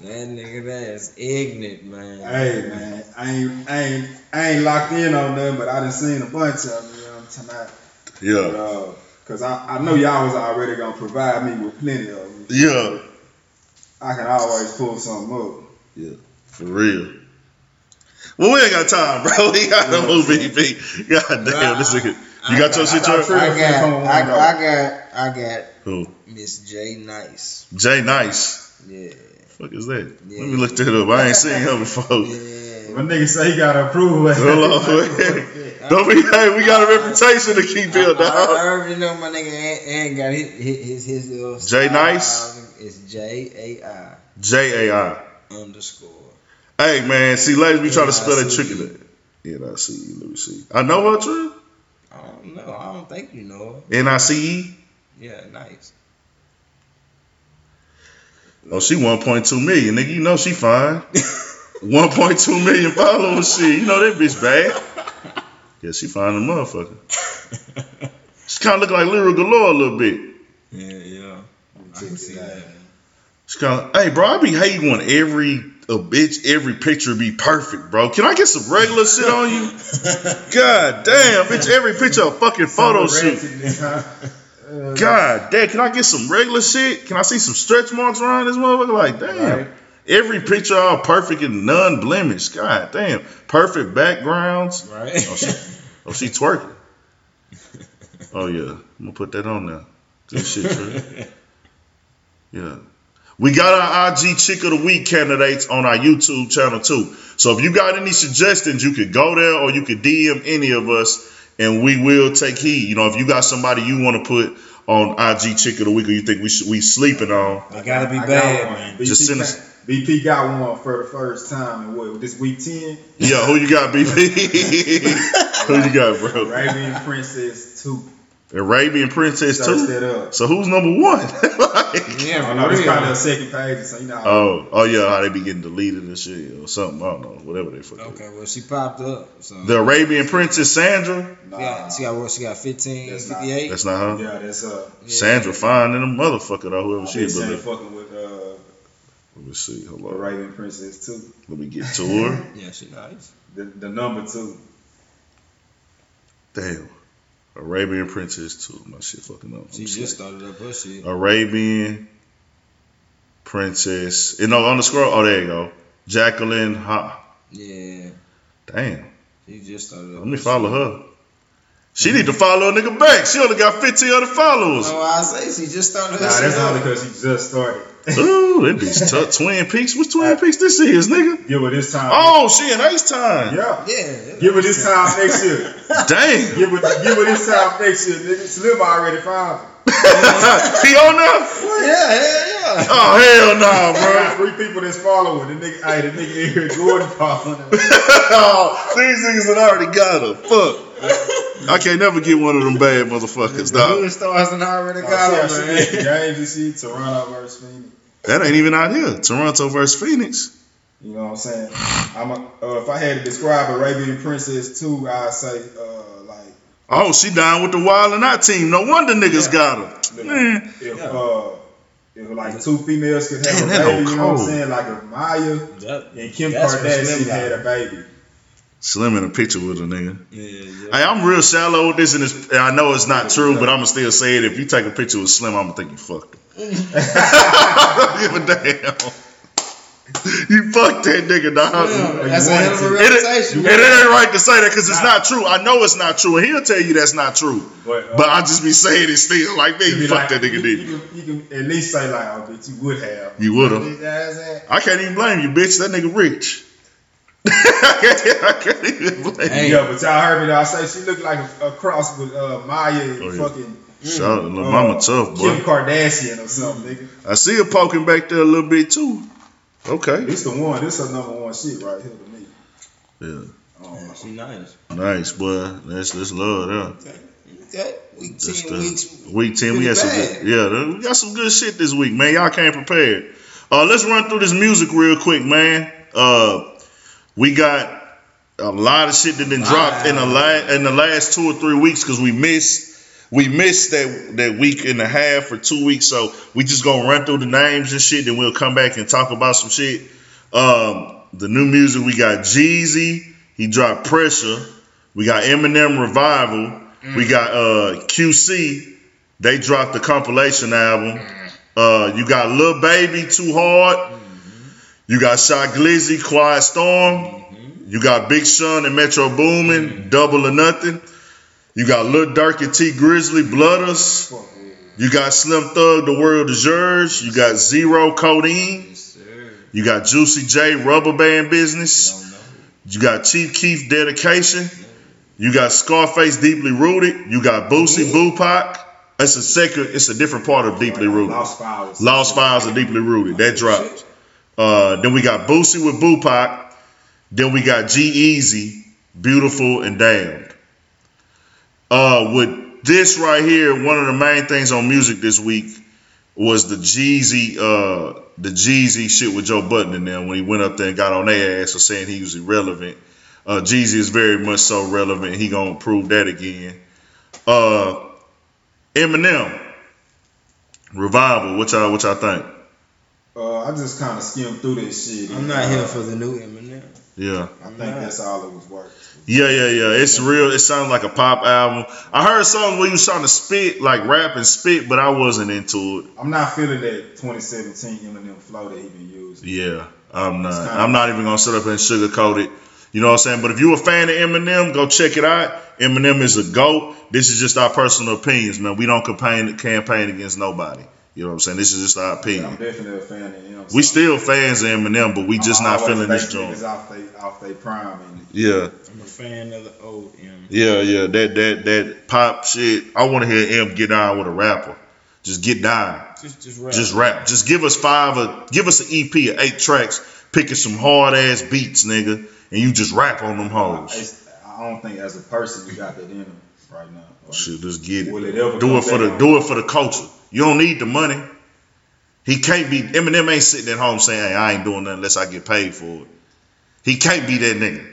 That nigga that's ignorant, man. Hey man, I ain't, I ain't, I ain't locked in on them, but I done seen a bunch of them. You know what I'm talking about? Yeah. Uh, Cause I, I know y'all was already gonna provide me with plenty of them. Yeah, I can always pull something up. Yeah, for real. Well, we ain't got time, bro. *laughs* We got no move VP. God damn, this nigga. You got your I shit, got Trey? Trey. I got, I, got, I got Who? Miss J Nice. Jay Nice. Yeah, Fuck is that? Yeah. Let me look that up. I ain't seen him before. *laughs* yeah. My nigga say he gotta approve. Hold on. *laughs* Don't be, hey, we got a reputation to keep here, I, I dog. already know my nigga and, and got his his his, his little J style. Nice? It's J A I J A I. underscore. Hey, man, see, ladies we try to spell that N-I-C-E. tricky. N I C E. Let me see. I know her, Trey. Um, I don't know. I don't think you know. N I C E. Yeah, nice. Oh, she 1.2 million, nigga. You know she fine. *laughs* 1.2 million followers. Shit, you know that bitch bad. Yeah, she fine a motherfucker. She kind of look like Lira Galore a little bit. Yeah, yeah. I can see that. She kind of, hey, bro, I be hating when every a bitch, every picture be perfect, bro. Can I get some regular shit on you? *laughs* God damn, bitch, every picture a fucking photo shoot. God damn, can I get some regular shit? Can I see some stretch marks around this motherfucker? Like, damn. Right. Every picture all perfect and none blemished. God damn. Perfect backgrounds. Right. Oh, she, oh, she twerking. *laughs* Oh, yeah. I'm going to put that on there. This shit. *laughs* Yeah. We got our IG Chick of the Week candidates on our YouTube channel, too. So if you got any suggestions, you could go there or you could DM any of us and we will take heed. You know, if you got somebody you want to put on IG Chick of the Week or you think we should, we sleeping on, I gotta be I bad, one. man. BP Just send got- us- BP got one for the first time in what this week ten. yeah, who you got, BP? *laughs* who you got, bro? Arabian Princess two. Arabian Princess Search 2. that up. So who's number one? *laughs* Like- Yeah, I for know it's real. probably a second page, so you know. How oh, oh yeah, how they be getting deleted and shit or something. I don't know, whatever they fucking. Okay, well she popped up. So The Arabian Princess Sandra. she got, she got what? She got 15, That's not- 58. That's not her. yeah, that's uh. Yeah. Sandra fine in a motherfucker though, whoever she She is. been let, fucking with uh let me see. Hold on. Arabian Princess too. Let me get to her. *laughs* Yeah, she nice. The, the number two. Damn. Arabian Princess 2. My shit fucking up. She I'm just sorry. started up her shit. Arabian Princess. Eh, you know, on the scroll. Oh, there you go. Jacqueline. Ha. Yeah, Damn. she just started up. Let me her follow shit. her. She need to follow a nigga back. She only got 15 other followers. No, I say she just started Nah, that's only because she just started. Ooh, that bitch tough. *laughs* Twin Peaks. What's Twin Peaks this is, nigga? Give her this time. Oh, she in Ace Time. Yeah. Yeah. Give her this time next year. *laughs* Dang. Give her, give her this time next year. Nigga, Slim already found *laughs* her. he on there? Yeah, hell yeah. Oh, hell no, I bro. three people that's following. The nigga, hey, the nigga in here, Jordan following her. oh, these niggas that already got her. Fuck. I can't never get one of them bad motherfuckers, The dog. hood stars and already Oh, got see how man. get the games you see, Toronto versus Phoenix. That ain't even out here. Toronto versus Phoenix. You know what I'm saying? I'm a, uh, if I had to describe Arabian Princess 2, I'd say uh, like Oh, she down with the Wild and Out team. No wonder niggas got her. Man. if Yeah. uh if like two females could have Damn, a baby, you know what I'm saying? Like if Maya That- and Kim That's Kardashian got. had a baby. Slim in a picture with a nigga. Yeah, yeah. Hey, I'm real shallow with this, and it's, I know it's not true, but I'ma still say it. If you take a picture with Slim, I'ma think you fucked him. Don't *laughs* give a damn. You fucked that nigga, dog. Yeah, that's a you hell of a wanted It, it, it ain't right to say that because it's not true. I know it's not true, and he'll tell you that's not true. But, uh, But I just be saying it still like, man, you fucked like- that nigga, you, did you, can, you can at least say like, oh, bitch, you would have. You would have. His ass at. I can't even blame you, bitch. That nigga rich. I can't even blame Hey. you. Yeah, but y'all heard me though. I say she looked like a, a cross with uh, Maya and Oh, yeah. fucking Shout out to little uh, mama tough, boy. Kim Kardashian or something, nigga. I see her poking back there a little bit too. Okay. This the one. This her number one shit right here to me. Yeah. Oh, Yeah, she nice. Nice, boy. That's that's love there. Okay. Okay. Week Just, 10 uh, weeks. Week ten, we Pretty had some good, yeah, we got some good shit this week, man. Y'all came prepared. Uh, let's run through this music real quick, man. Uh, we got a lot of shit that been dropped in the la- in the last two or three weeks because we missed we missed that that week and a half or two weeks. So we just gonna run through the names and shit, then we'll come back and talk about some shit. Um, the new music we got Jeezy, he dropped Pressure. We got Eminem Revival. We got uh QC They dropped the compilation album. Uh, you got Lil Baby, Too Hard. You got Shy Glizzy, Quiet Storm. You got Big Sean and Metro Boomin, Double or Nothing. You got Lil Durk and Tee Grizzley, Bloodas. Fuck with it. You got Slim Thug, The World is Yours. You got Zero Codeine. Yes. You got Juicy J, Rubber Band Business. You got Chief Keef, Dedication. You got Scarface, Deeply Rooted. You got Boosie, BooPac. It's a second. It's a different part of Deeply Rooted. Lost files. Lost Files of Deeply Rooted. That dropped. Uh, then we got Boosie with BooPac. Then we got G-Eazy, Beautiful and Damned. Uh, with this right here, one of the main things on music this week was the Jeezy, uh, the Jeezy shit with Joe Budden in there when he went up there and got on their ass for saying he was irrelevant. Uh, Jeezy is very much so relevant. He gonna prove that again. Uh, Eminem, Revival. What y'all, what y'all think? Uh, I just kind of skimmed through this shit. I'm not here for the new Eminem. Yeah. I think that's all it was worth. Yeah, yeah, yeah. It's real. It sounds like a pop album. I heard songs where you was trying to spit, like rap and spit, but I wasn't into it. I'm not feeling that 2017 Eminem flow that he been using. Yeah, I'm not. I'm not even gonna sit up and sugarcoat it. You know what I'm saying? But if you're a fan of Eminem, go check it out. Eminem is a goat. This is just our personal opinions, man. We don't campaign campaign against nobody. You know what I'm saying? This is just our I'm opinion. definitely a fan of him. We still fans of Eminem, but we just I not feeling this joint. Off they, off they prime. And Yeah. I'm a fan of the old M. Yeah, yeah, that that that pop shit. I want to hear M get down with a rapper. Just get down, Just, just rap. just rap. Just give us five, or give us an EP of eight tracks, picking some hard ass beats, nigga, and you just rap on them hoes. it's, I don't think as a person you got that in him right now. Like, Shit, just get it. Will it ever Do it for the on? do it for the culture. You don't need the money. He can't be Eminem ain't sitting at home saying, "Hey, I ain't doing nothing unless I get paid for it." He can't be that nigga.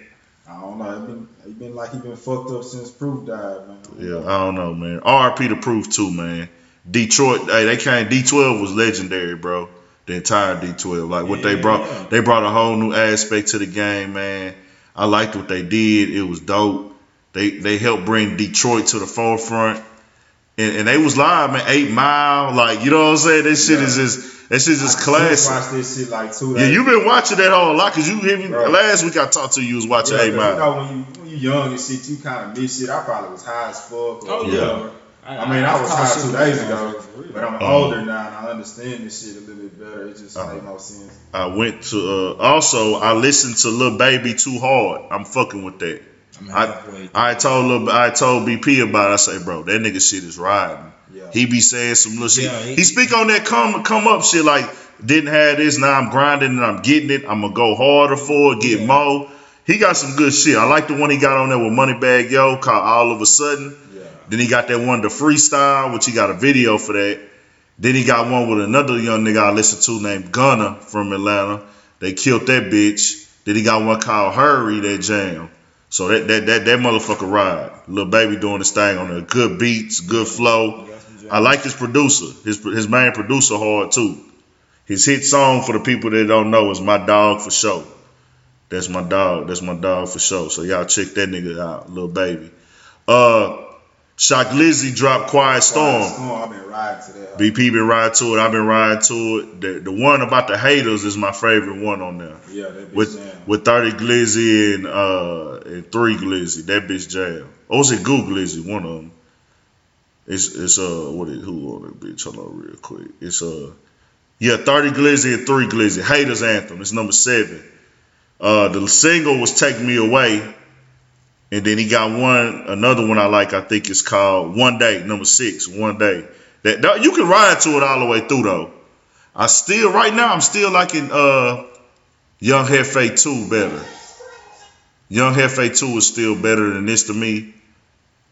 I don't know. He been, he been like he been fucked up since Proof died, man. Yeah, I don't know, man. RP to proof too, man. Detroit, hey, they came. D12 was legendary, bro. The entire D12, like what they brought, yeah. they brought a whole new aspect to the game, man. I liked what they did. It was dope. They they helped bring Detroit to the forefront, and, and they was live, man. Eight Mile, like you know what I'm saying. That shit Yeah. is just that shit is I just classic. watched this shit like two Yeah, days. you been watching that whole lot because you hit me Bro. last week. I talked to you. You was watching Yeah, Eight 'cause Mile. you know when you when you young and shit, you kind of miss shit. I probably was high as fuck. Or Oh, yeah. whatever. I mean, I was high shit two days ago, motherfucker, for real. but I'm Uh-huh. older now and I understand this shit a little bit better. It just Uh-huh. make no sense. I went to uh, also I listened to Lil Baby Too Hard. I'm fucking with that. I- told I told BP about it. I say, bro, that nigga shit is riding. Yeah. He be saying some little shit. Yeah, he, he- speak on that come come up shit like didn't have this, now I'm grinding and I'm getting it. I'm gonna go harder for it, get Yeah. more. He got some good shit. I like the one he got on there with Moneybagg Yo called All of a Sudden. yeah. Then he got that one, the freestyle, which he got a video for that. Then he got one with another young nigga I listen to named Gunna from Atlanta. They killed that bitch. Then he got one called Hurry, that jam. So that that that, that motherfucker ride. Little baby doing his thing on there. Good beats, good flow. I like his producer. His his main producer hard too. His hit song for the people that don't know is My Dog for Show. That's my dog. That's my dog for sure. So y'all check that nigga out, little baby. Uh Shy Glizzy dropped Quiet Storm. Quiet Storm, I've been riding to that. BP been riding to it. I've been riding to it. The, the one about the haters is my favorite one on there. Yeah, that bitch With jam. with 30 Glizzy and uh and three Glizzy. That bitch jam. Or was it Goo Glizzy? One of them. It's it's uh what is who on that bitch? Hold on real quick. It's uh yeah, 30 Glizzy and three Glizzy. Haters Anthem. It's number seven. Uh the single was Take Me Away. And then he got one, another one I like. I think it's called One Day, number six. One Day. That, that- you can ride to it all the way through though. I still right now I'm still liking uh Young Jefe two better. Young Jefe two is still better than this to me.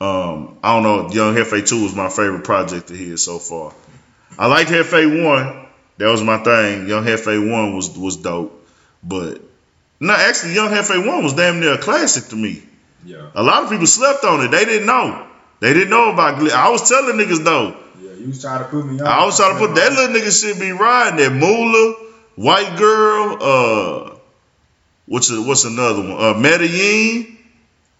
Um, I don't know. Young Jefe two is my favorite project to hear so far. I liked Jefe one. That was my thing. Young Jefe one was was dope, but no, actually Young Jefe one was damn near a classic to me. Yeah, A lot of people slept on it. They didn't know. They didn't know about Glee. I was telling niggas though. yeah. You was trying to put me on. I was trying to put that little nigga should be riding that Moolah, White Girl, uh, what's a, what's another one? Uh, Medellin.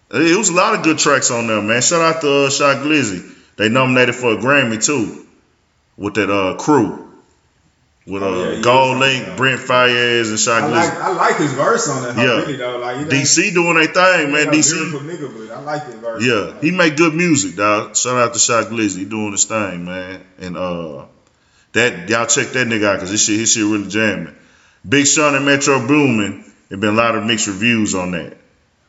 It was a lot of good tracks on there, man. Shout out to uh, Shy Glizzy. They nominated for a Grammy too, with that uh crew. With uh, Oh, yeah, Gold. Link, Yeah. Brent Faiyaz, and Shaq I like I like his verse on that. Yeah. Yeah. Really though, like you know, DC doing their thing, man. DC. nigga, but I like his verse. Yeah, he make good music, dog. Shout out to Shy Glizzy, he doing his thing, man. And uh, that y'all check that nigga out, cause this shit, his shit really jamming. Big Sean and Metro Boomin. There been a lot of mixed reviews on that.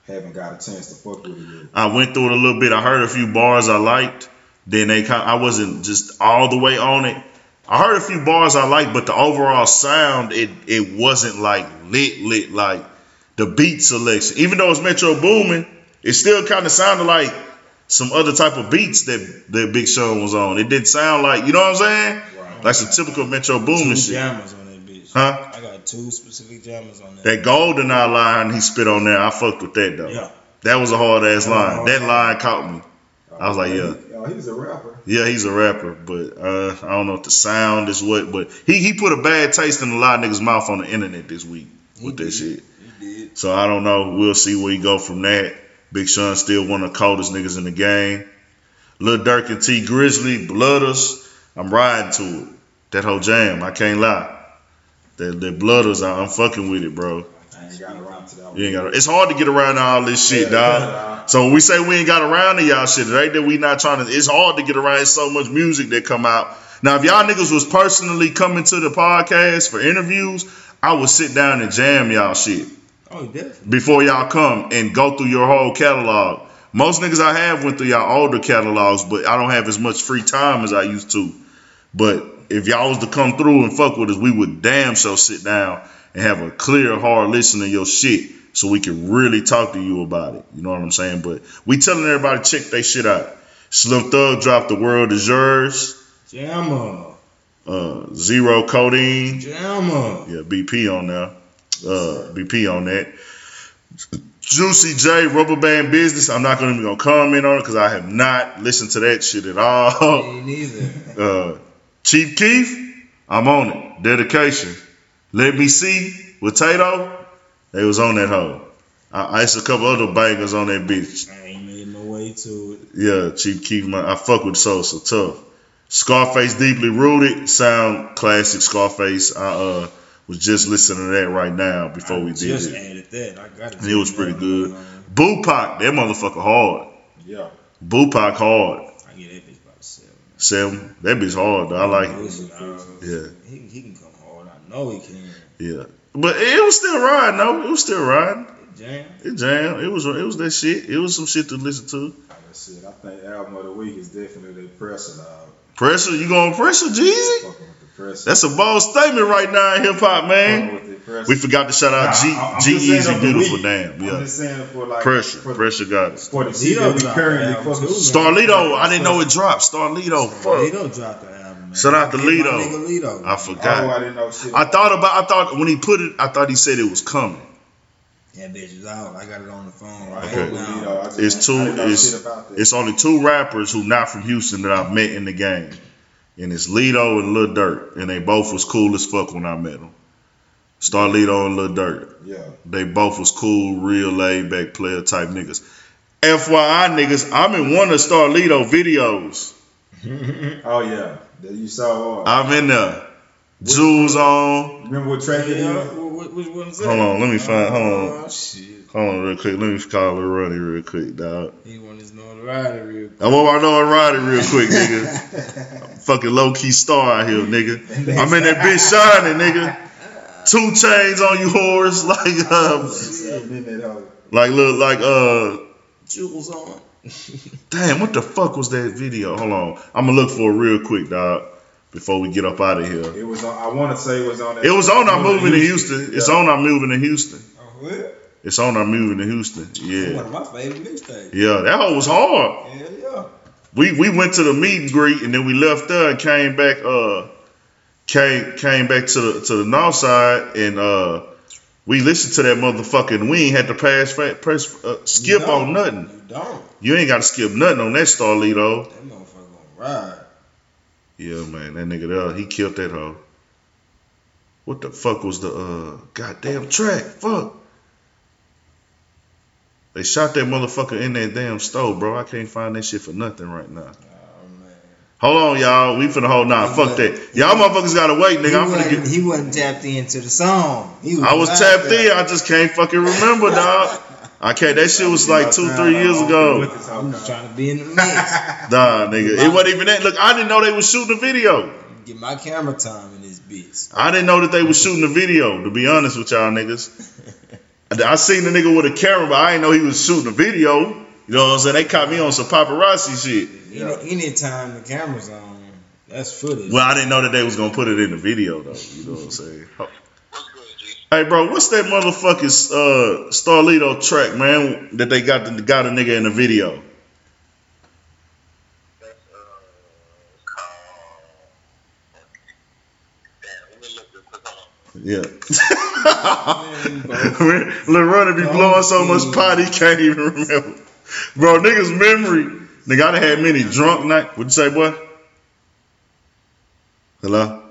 haven't got a chance to fuck with it yet. I went through it a little bit. I heard a few bars I liked. Then they I wasn't just all the way on it. I heard a few bars I liked, but the overall sound, it it wasn't like lit lit like the beat selection. Even though it's Metro Boomin, it still kind of sounded like some other type of beats that that Big Sean was on. It didn't sound like you know what I'm saying, Right. like some typical Metro Boomin shit. jammers on that bitch. Huh? I got two specific jammers on that. That golden eye line he spit on there, I fucked with that though. Yeah. That was a hard ass line. That line caught me. I was like, yeah. He's a rapper. Yeah, he's a rapper, but uh, I don't know if the sound is what. But he he put a bad taste in a lot of niggas' mouth on the internet this week with He that shit. He did. So I don't know. We'll see where he go from that. Big Sean still one of the coldest niggas in the game. Lil Durk and Tee Grizzley, Bloodas. I'm riding to it. That whole jam, I can't lie. That that Bloodas, I- I'm fucking with it, bro. Ain't got around to that one. You ain't got. It's hard to get around to all this shit, Yeah, dog. So when we say we ain't got around to y'all shit, it ain't that we not trying to. It's hard to get around. It's so much music that come out. Now, if y'all niggas was personally coming to the podcast for interviews, I would sit down and jam y'all shit Oh, definitely. before y'all come and go through your whole catalog. Most niggas I have went through y'all older catalogs, but I don't have as much free time as I used to. But if y'all was to come through and fuck with us, we would damn sure sit down and have a clear, hard listen to your shit so we can really talk to you about it. You know what I'm saying? But we telling everybody check they shit out. Slim Thug dropped The World Is Yours. Jammer. Uh, Zero Codeine. Jammer. Yeah, BP on there. Uh, BP on that. Juicy J, Rubber Band Business. I'm not gonna, gonna comment on it because I have not listened to that shit at all. Me neither. *laughs* Uh, Chief Keef, I'm on it. Dedication. Let Me See with Tadoe. They was on that hoe. I, I it's a couple other bangers on that bitch. I ain't made my way to it. Yeah, Chief Keef, man, I fuck with Sosa tough. Scarface deeply rooted, sound classic Scarface. I uh was just listening to that right now before I we did just it. added that. I got it. It was pretty good. BooPac, that motherfucker hard. Yeah. BooPac hard. I get that bitch about seven. Seven. That bitch hard though. I like it. Uh, Yeah, He, he can come hard. I know he can. yeah. But it was still riding though. It was still riding. Jam. It jammed. It was it was that shit. It was some shit to listen to. That's it. I think album of the week is definitely Pressure, dog. Pressure, you going pressure, Jeezy? Fucking with the Pressure. That's a bold statement right now in hip hop, man. Fucking with the Pressure. We forgot to shout out G Nah, I- G-Eazy Beautiful week. Damn. I'm Yeah. just saying for like Pressure. for, Pressure got it. for the shit that we dropped currently the fucking. Starlito, I didn't know it dropped. Starlito, fuck. Lito dropped the album, man. Shout out to Lito. Lito. I Oh, forgot. I didn't know shit. I thought about. I thought when he put it, I thought he said it was coming. That bitch is out. I got it on the phone right Okay. now. Just- It's two. I didn't know It's shit about that. it's only two rappers who not from Houston that I've met in the game, and it's Lito and Lil Durk, and they both was cool as fuck when I met them. Starlito and Lil Durk. yeah. They both was cool, real laid back player type niggas. FYI niggas, I'm in one of Starlito videos. *laughs* Oh yeah. That you saw. Uh, I'm in there. Jewels on. remember what track it Yeah, is? which one is that? Hold on, let me find. Hold on. Oh, shit. Hold on, real quick. Let me call Lil Ronnie real quick, dog. He want his notoriety real quick. I want I know I ride real *laughs* quick, nigga. *laughs* Fucking low key star out here, nigga. I'm in that bitch shining, nigga. Two chains on you, whores. *laughs* Like, um, Yeah, in that hoe. like, look, like, uh, Jewels on. damn, what the fuck was that video? Hold on, I'm gonna look for it real quick, dog, before we get up out of here. It was on. I want to say it was on. That, It was on our moving to Houston. It's Yeah. on our moving to Houston. Oh, what? It's on our moving to Houston. Yeah. One of my favorite mixtapes. yeah, that hoe was hard. Hell yeah. we we went to the meet and greet and then we left there and came back uh came came back to the to the north side and uh we listened to that motherfucker and we ain't had to pass press uh, skip You on nothing. You don't. You ain't got to skip nothing on that Starlito. That motherfucker gonna ride. Yeah, man, that nigga there, he killed that hoe. What the fuck was the uh goddamn track? Fuck. They shot that motherfucker in that damn stove, bro. I can't find that shit for nothing right now. Hold on, y'all. We finna hold nah. Fuck that. Y'all motherfuckers gotta wait, nigga. I'm finna get. he wasn't tapped into the song. Was I was tapped in. I just can't fucking remember, dog. I can't. That shit was like two, three years ago. I'm just trying to be in the mix. *laughs* Nah, nigga. It wasn't even that. Look, I didn't know they was shooting a video. Get my camera time in this bitch. I didn't know that they was shooting a video. To be honest with y'all niggas, *laughs* I seen the nigga with a camera, but I didn't know he was shooting a video. You know what I'm saying? They caught me on some paparazzi shit. Any anytime the camera's on, that's footage. Well, I didn't know that they was gonna put it in the video though. You know what I'm saying? Hey, bro, what's that motherfucking uh, Starlito track, man? That they got the got a nigga in the video. That's uh, called. Damn, let me look this quick. Hold on. Yeah. *laughs* *laughs* Lil Runner be blowing so much pot he can't even remember. Bro, niggas memory. Nigga, I done had many drunk night. What'd you say, boy? Hello?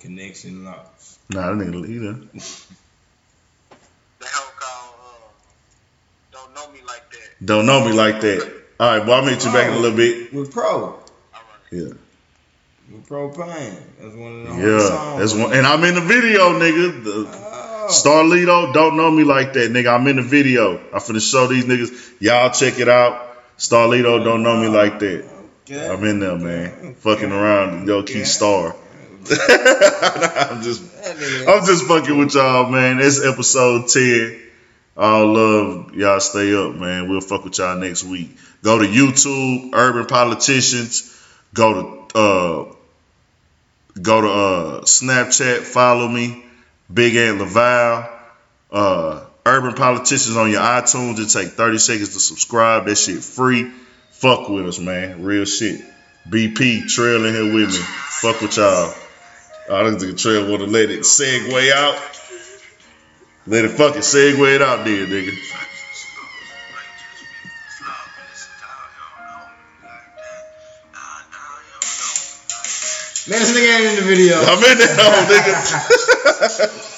Connection lost. Nah, that nigga either. The hell called uh, Don't Know Me Like That. Don't know me like that. All right, boy, I'll meet you back in a little bit. With Pro. All right. Yeah. With Pro Pain. That's one of the Yeah. songs. That's one, and I'm in the video, nigga. The, Oh. Starlito, don't know me like that, nigga. I'm in the video. I'm finna show these niggas. Y'all check it out. Starlito, don't know me like that. Okay. I'm in there, man. Fucking around, yo, key star. *laughs* I'm just, I'm just fucking with y'all, man. It's episode ten. All love, y'all. Stay up, man. We'll fuck with y'all next week. Go to YouTube, Urban Politicians. Go to, uh, go to uh, Snapchat. Follow me, Big Ant Laval. Uh, Urban Politicians on your iTunes. It take 30 seconds to subscribe. That shit free. Fuck with us, man. Real shit. BP trailing here with me. Fuck with y'all. I don't think the Trail want to let it segue out. Let it fucking segue it out there, nigga. Man, this nigga ain't in the video. I'm in there, *laughs* nigga.